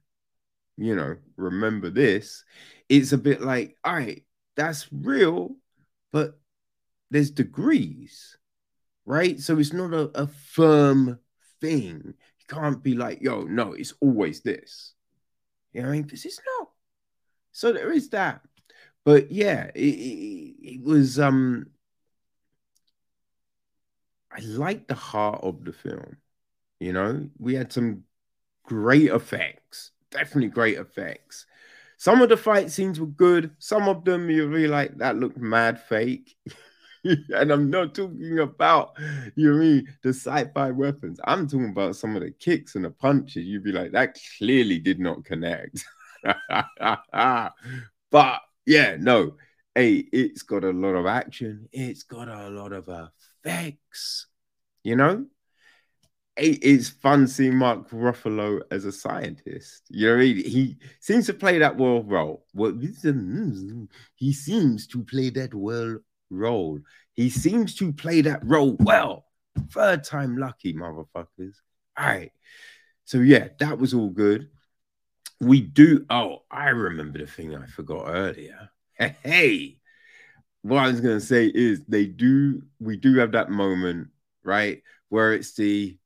you know, remember this. It's a bit like, all right, that's real, but there's degrees, right? So it's not a, a firm thing. You can't be like, yo, no, it's always this. You know what I mean? Because it's not. So there is that. But yeah, it, it, it was um I like the heart of the film. You know, we had some great effects, definitely great effects. Some of the fight scenes were good. Some of them you really like that looked mad fake. and I'm not talking about you know mean the sci-fi weapons. I'm talking about some of the kicks and the punches. You'd be like, that clearly did not connect. but yeah, no. Hey, it's got a lot of action. It's got a lot of effects. You know, it's fun seeing Mark Ruffalo as a scientist. You know, he, he seems to play that world role. Well, hmm, he seems to play that world role. He seems to play that role well. Third time lucky, motherfuckers. All right. So yeah, that was all good. We do. Oh, I remember the thing I forgot earlier. Hey, what I was gonna say is they do. We do have that moment, right, where it's the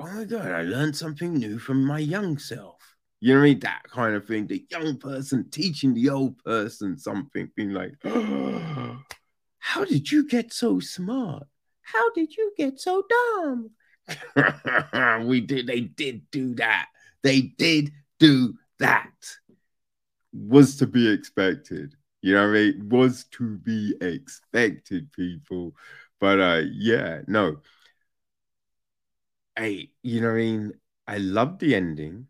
oh my god, I learned something new from my young self. You know what I mean? That kind of thing. The young person teaching the old person something, being like, oh, How did you get so smart? How did you get so dumb? we did, they did do that. They did do that. Was to be expected. You know what I mean? Was to be expected, people. But uh yeah, no I, you know what I mean? I love the ending,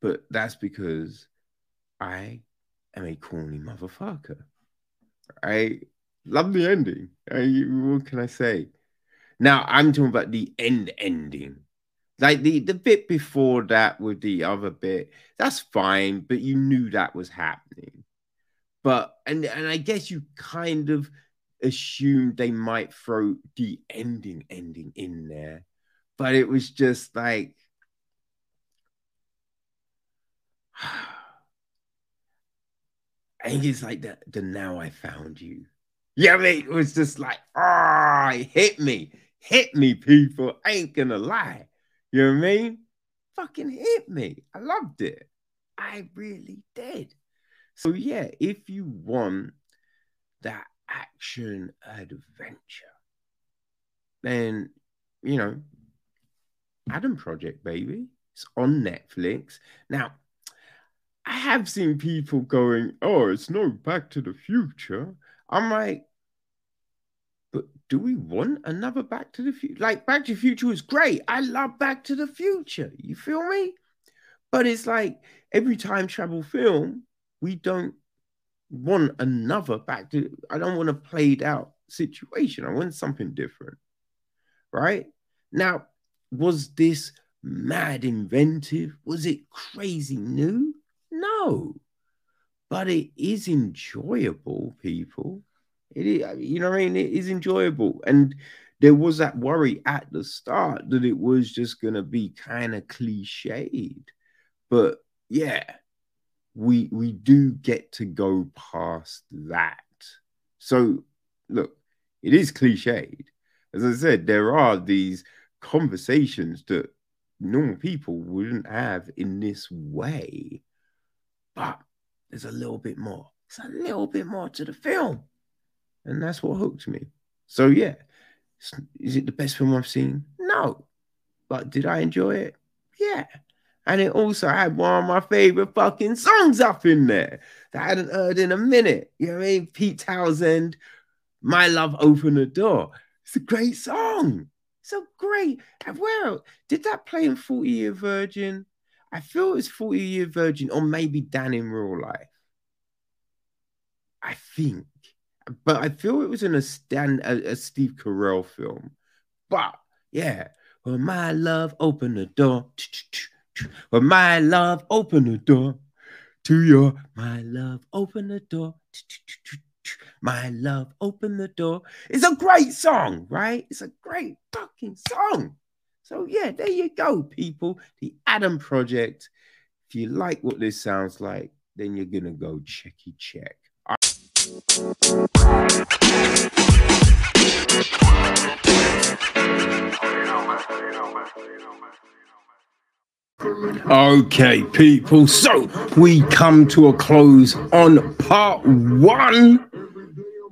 but that's because I am a corny motherfucker. I love the ending. I, what can I say? Now I'm talking about the end ending. Like the, the bit before that with the other bit, that's fine, but you knew that was happening. But and and I guess you kind of assumed they might throw the ending ending in there but it was just like I think it's like the, the now I found you. Yeah, I mean, it was just like, ah, oh, hit me, hit me, people. I ain't gonna lie. You know what I mean? Fucking hit me. I loved it. I really did. So yeah, if you want that action adventure, then you know Adam Project, baby. It's on Netflix. Now, I have seen people going, oh, it's no Back to the Future. I'm like, but do we want another Back to the Future? Like, Back to the Future was great. I love Back to the Future. You feel me? But it's like every time travel film, we don't want another Back to, I don't want a played out situation. I want something different. Right? Now, was this mad inventive? Was it crazy new? No. But it is enjoyable, people. It is, you know what I mean? It is enjoyable. And there was that worry at the start that it was just going to be kind of cliched. But yeah, we we do get to go past that. So look, it is cliched. As I said, there are these conversations that normal people wouldn't have in this way. But there's a little bit more. It's a little bit more to the film. And that's what hooked me. So, yeah, is it the best film I've seen? No. But did I enjoy it? Yeah. And it also had one of my favorite fucking songs up in there that I hadn't heard in a minute. You know what I mean? Pete Townshend, My Love Open the Door. It's a great song. So great. Where did that play in 40 Year Virgin? I feel it was 40 Year Virgin or maybe Dan in Real Life. I think, but I feel it was in a Stan a, a Steve Carell film. But yeah, well, my love, open the door. Well, my love, open the door to your my love, open the door. My love, open the door. It's a great song, right? It's a great fucking song. So, yeah, there you go, people. The Adam Project. If you like what this sounds like, then you're going to go checky check. Okay, people. So we come to a close on part one.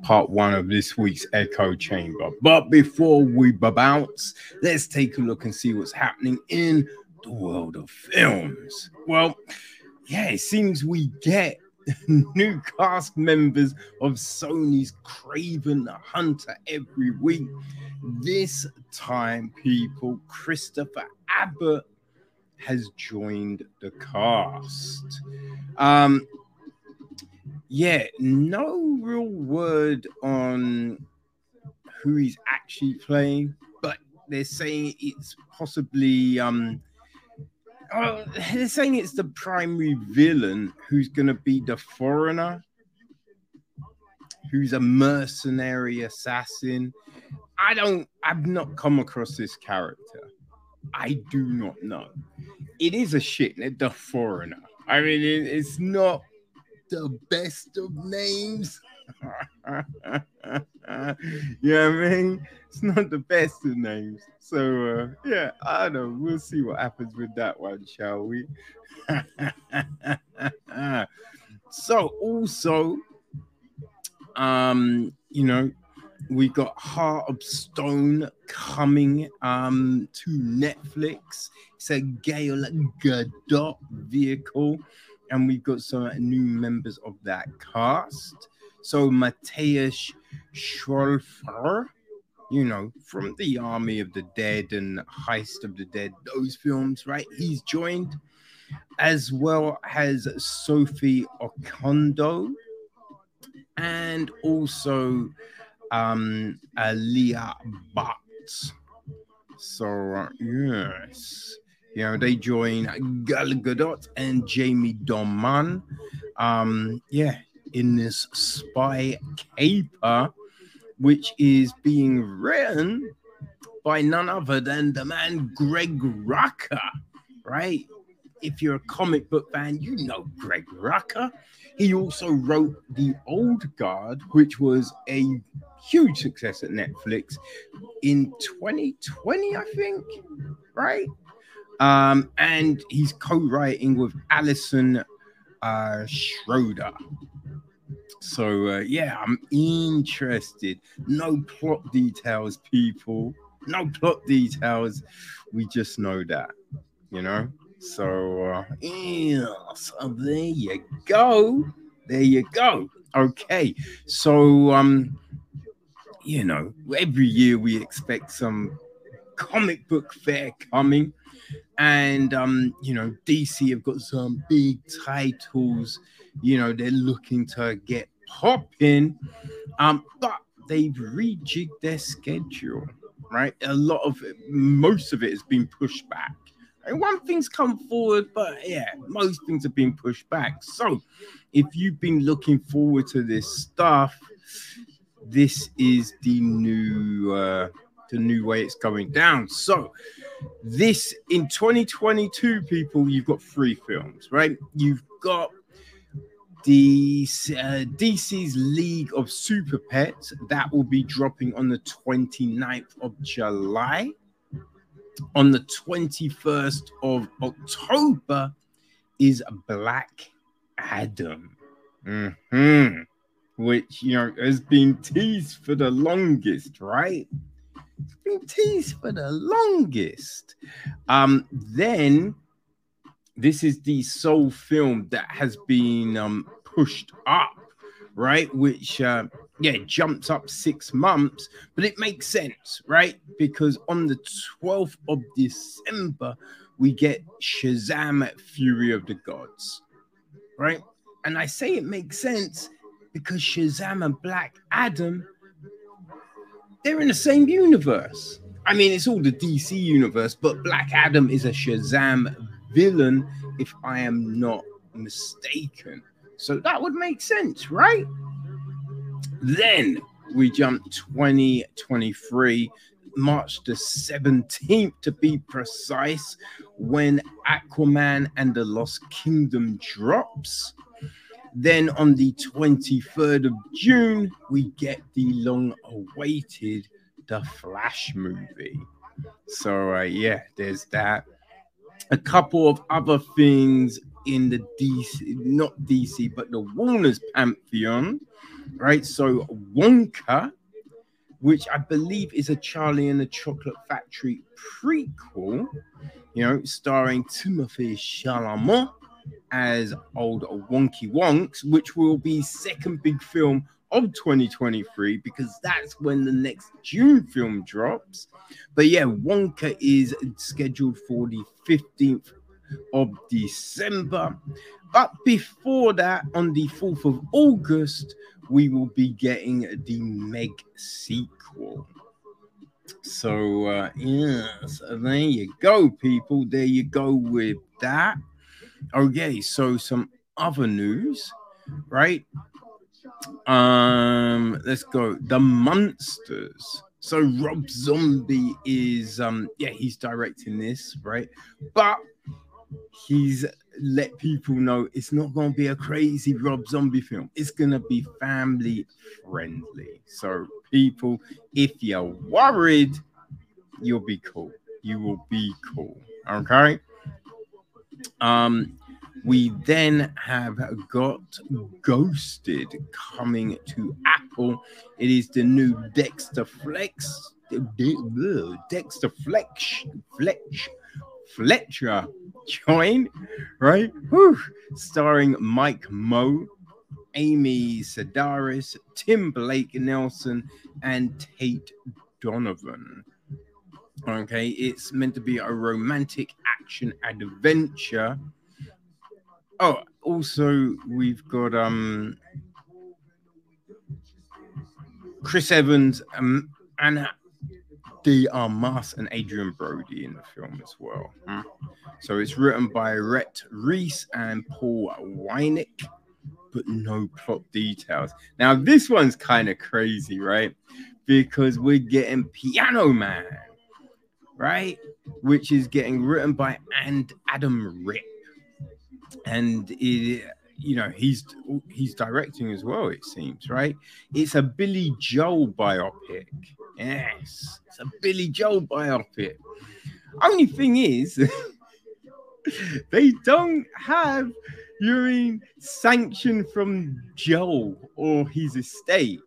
Part one of this week's Echo Chamber. But before we bounce, let's take a look and see what's happening in the world of films. Well, yeah, it seems we get new cast members of Sony's Kraven Hunter every week. This time, people, Christopher Abbott has joined the cast. Um, yeah, no real word on who he's actually playing, but they're saying it's possibly um oh, they're saying it's the primary villain who's gonna be the foreigner, who's a mercenary assassin. I don't I've not come across this character. I do not know. It is a shit, the foreigner. I mean, it, it's not the best of names. you know what I mean? It's not the best of names. So uh, yeah, I don't know. We'll see what happens with that one, shall we? so also, um, you know, we got Heart of Stone coming um to Netflix. It's a Gal Gadot vehicle, and we've got some new members of that cast. So Matthias Schoenaerts, you know, from the Army of the Dead and Heist of the Dead, those films, right? He's joined, as well as Sophie Okonedo, and also um, Alia Bhatt. So, uh, yes, you know, they join Gal Gadot and Jamie Dornan. Um, yeah, in this spy caper, which is being written by none other than the man Greg Rucka, right? If you're a comic book fan, you know Greg Rucka. He also wrote The Old Guard, which was a huge success at Netflix in 2020, I think, right? Um, and he's co-writing with Allison uh, Schroeder. So uh, yeah, I'm interested. No plot details, people. No plot details. We just know that, you know. So, uh, yeah, so there you go. There you go. Okay. So, um, you know, every year we expect some comic book fair coming. And um, you know, DC have got some big titles, you know, they're looking to get popping. Um, but they've rejigged their schedule, right? A lot of most of it has been pushed back. And one thing's come forward, but yeah, most things have been pushed back. So if you've been looking forward to this stuff, this is the new uh the new way it's going down. So this in 2022, people, you've got three films, right? You've got the uh, DC's League of Super Pets that will be dropping on the 29th of July on the 21st of October is Black Adam. Mm-hmm. Which, you know, has been teased for the longest, right? It's been teased for the longest. Um, then this is the sole film that has been um pushed up, right? Which uh yeah, jumps up six months, but it makes sense, right? Because on the 12th of December, we get Shazam at Fury of the Gods, right? And I say it makes sense because Shazam and Black Adam, they're in the same universe. I mean, it's all the DC universe, but Black Adam is a Shazam villain, if I am not mistaken. So that would make sense, right? Then we jump 2023, March the 17th to be precise, when Aquaman and the Lost Kingdom drops. Then on the 23rd of June, we get the long awaited The Flash movie. So, uh, yeah, there's that. A couple of other things in the DC, not DC, but the Warner's Pantheon, right? So, Wonka, which I believe is a Charlie and the Chocolate Factory prequel, you know, starring Timothée Chalamet as old Wonky Wonks, which will be second big film of 2023 because that's when the next Dune film drops. But yeah, Wonka is scheduled for the 15th of December. But before that, on the 4th of August, we will be getting the Meg sequel. So, uh, yes, there you go, people. There you go with that. Okay, so some other news, right? Um, let's go. The Monsters. So Rob Zombie is um yeah, he's directing this, right? But he's let people know it's not gonna be a crazy Rob Zombie film, it's gonna be family friendly. So, people, if you're worried, you'll be cool. You will be cool. Okay. Um, we then have got Ghosted coming to Apple. It is the new Dexter Flex, Dexter Fletch, Fletch, Fletcher join, right? Whew. Starring Mike Moh, Amy Sedaris, Tim Blake Nelson, and Tate Donovan. Okay, it's meant to be a romantic action adventure Oh, also we've got um Chris Evans um, and De Armas and Adrien Brody in the film as well. Hmm. So it's written by Rhett Reese and Paul Wernick, but no plot details. Now this one's kind of crazy, right? Because we're getting Piano Man, right? Which is getting written by and Adam Ripp and it, you know he's he's directing as well. It seems right. It's a Billy Joel biopic. Yes, it's a Billy Joel biopic. Only thing is, they don't have urine sanction from Joel or his estate.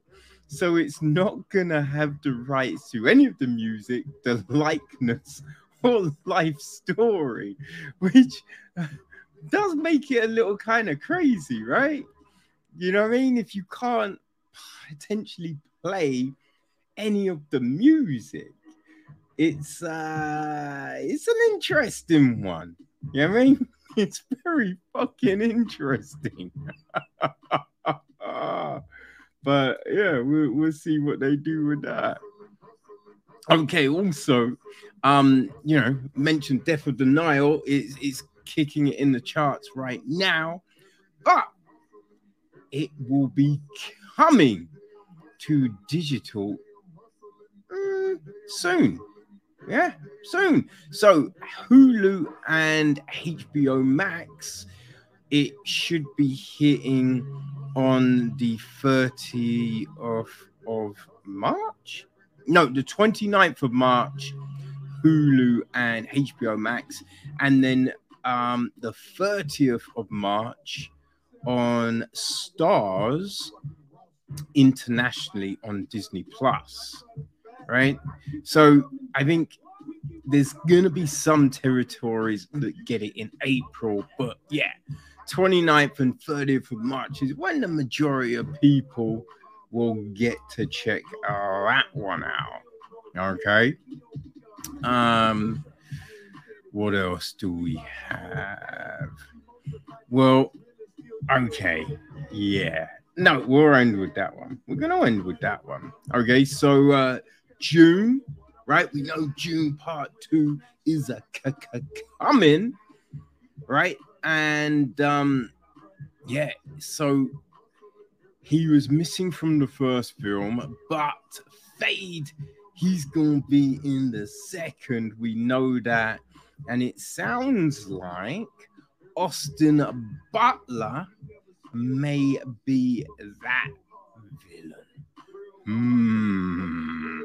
So it's not gonna have the rights to any of the music, the likeness, or life story, which does make it a little kind of crazy, right? You know what I mean? If you can't potentially play any of the music, it's uh it's an interesting one. You know what I mean? It's very fucking interesting. but yeah, we'll, we'll see what they do with that. Okay, also, um, you know, mentioned Death of Nile is is kicking it in the charts right now, but it will be coming to digital mm, soon. Yeah, soon. So Hulu and HBO Max, it should be hitting on the 30th of, of March. No, the 29th of March, Hulu and HBO Max. And then um, the 30th of March on Stars internationally on Disney Plus, right? So I think there's going to be some territories that get it in April, but yeah, 29th and 30th of March is when the majority of people will get to check that one out. Okay. Um, what else do we have? Well, okay, yeah. No, we'll end with that one. We're gonna end with that one. Okay, so uh Dune, right? We know Dune part two is a coming, right? And um, yeah, so he was missing from the first film, but Feyd, he's gonna be in the second. We know that, and it sounds like Austin Butler may be that villain. Hmm.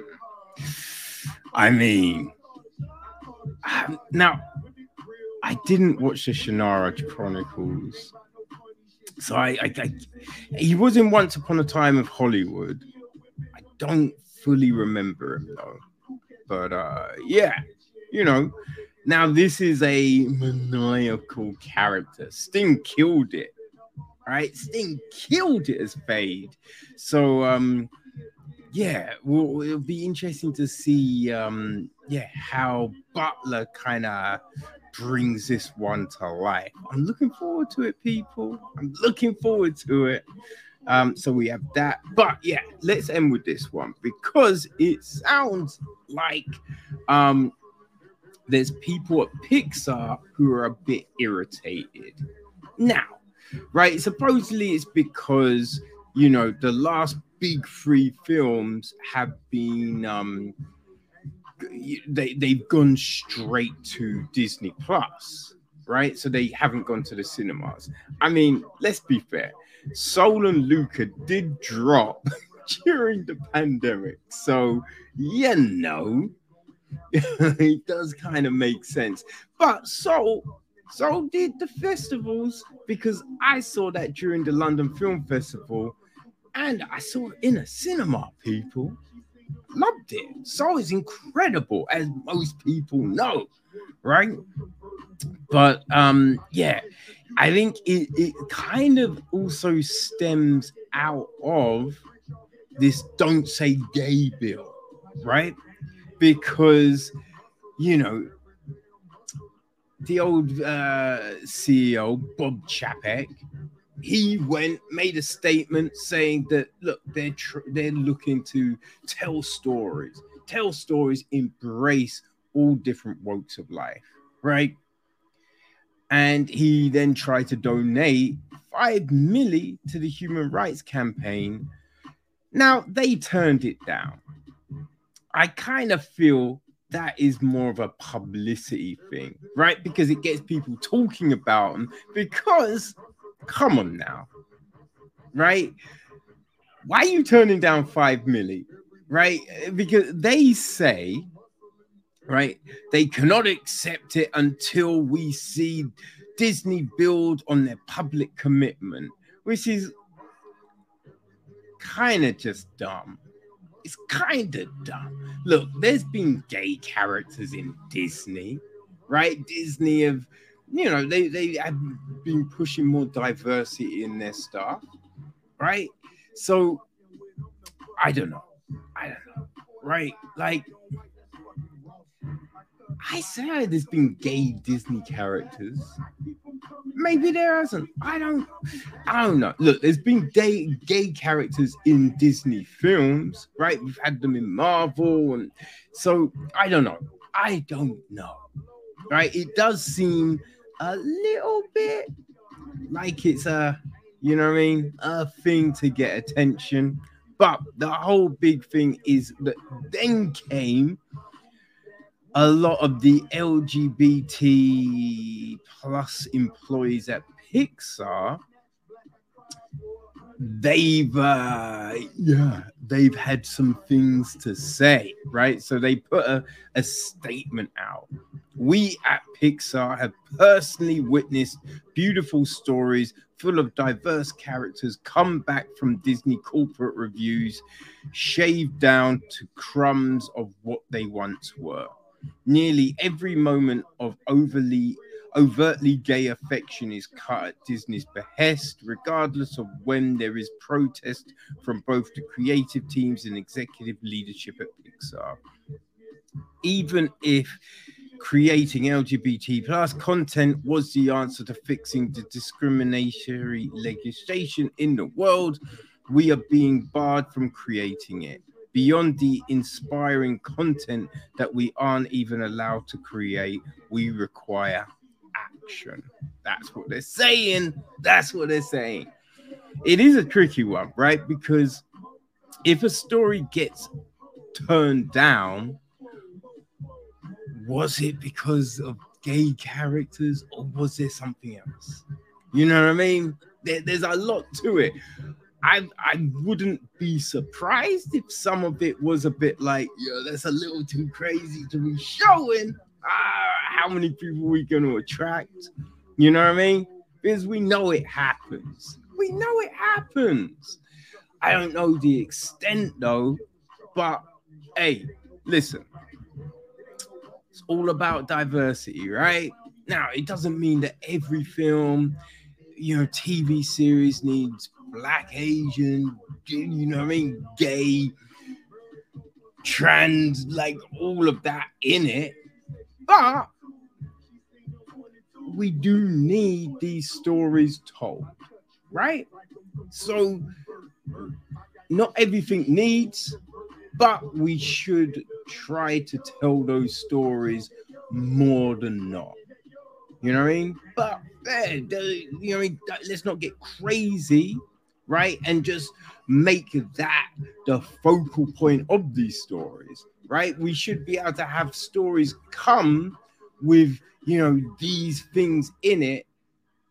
I mean, um, now I didn't watch the Shannara Chronicles, so I, I, I, he was in Once Upon a Time of Hollywood. I don't fully remember him though, but uh, yeah, you know. Now this is a maniacal character. Sting killed it, right? Sting killed it as Feyd. So um, yeah, well, it'll be interesting to see, um, yeah, how Butler kind of brings this one to life. I'm looking forward to it, people. I'm looking forward to it. Um, so we have that, but yeah, let's end with this one because it sounds like um, there's people at Pixar who are a bit irritated now, right? Supposedly it's because you know the last big three films have been um they they've gone straight to Disney Plus, right? So they haven't gone to the cinemas. I mean, let's be fair. Soul and Luca did drop during the pandemic. So, you know, it does kind of make sense. But so so did the festivals because I saw that during the London Film Festival and I saw it in a cinema, people. Loved it. So it's incredible, as most people know, right? But um, yeah, I think it, it kind of also stems out of this don't say gay bill, right? Because you know, the old uh, CEO Bob Chapek he went made a statement saying that look they're tr- they're looking to tell stories tell stories embrace all different walks of life right? And he then tried to donate 5 milli to the human rights campaign. Now they turned it down i kind of feel that is more of a publicity thing right because it gets people talking about them because Come on now. Right? Why are you turning down five milli? Right? Because they say, right, they cannot accept it until we see Disney build on their public commitment, which is kind of just dumb. It's kind of dumb. Look, there's been gay characters in Disney, right? Disney have you know, they, they have been pushing more diversity in their stuff, right? So I don't know. I don't know. Right? Like I say there's been gay Disney characters. Maybe there hasn't. I don't I don't know. Look, there's been gay gay characters in Disney films, right? We've had them in Marvel and so I don't know. I don't know. Right? It does seem a little bit like it's a, you know what I mean, a thing to get attention. But the whole big thing is that then came a lot of the LGBT plus employees at Pixar. They've uh yeah, they've had some things to say, right? So they put a, a statement out we at Pixar have personally witnessed beautiful stories full of diverse characters come back from Disney corporate reviews, shaved down to crumbs of what they once were. Nearly every moment of overly overtly gay affection is cut at Disney's behest, regardless of when there is protest from both the creative teams and executive leadership at Pixar. Even if creating LGBT plus content was the answer to fixing the discriminatory legislation in the world. We are being barred from creating it. Beyond the inspiring content that we aren't even allowed to create, we require action. That's what they're saying. That's what they're saying. It is a tricky one, right? Because if a story gets turned down, was it because of gay characters or was there something else? You know what I mean? There, there's a lot to it. I I wouldn't be surprised if some of it was a bit like, yeah, that's a little too crazy to be showing. Ah, how many people we to attract? You know what I mean? Because we know it happens. We know it happens. I don't know the extent though, but hey, listen, it's all about diversity, right? Now, it doesn't mean that every film, you know, TV series needs black, Asian, you know what I mean, gay, trans, like all of that in it. But we do need these stories told, right? So, not everything needs, but we should try to tell those stories more than not. You know what I mean? But eh, you know, I mean? let's not get crazy, right? And just make that the focal point of these stories, right? We should be able to have stories come with you know these things in it,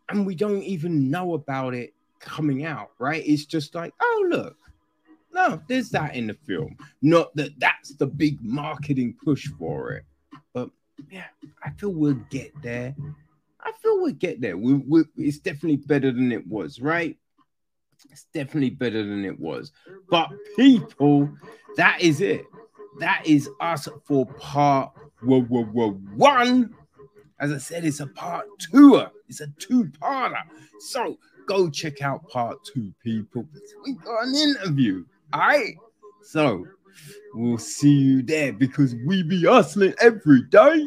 and we don't even know about it coming out, right? It's just like, oh look, no, there's that in the film. Not that that's the big marketing push for it. But yeah, I feel we'll get there. I feel we'll get there. We, we, it's definitely better than it was, right? It's definitely better than it was. But people, that is it. That is us for part one. As I said, it's a part two. It's a two-parter. So go check out part two, people. We got an interview all right. So we'll see you there because we be hustling every day.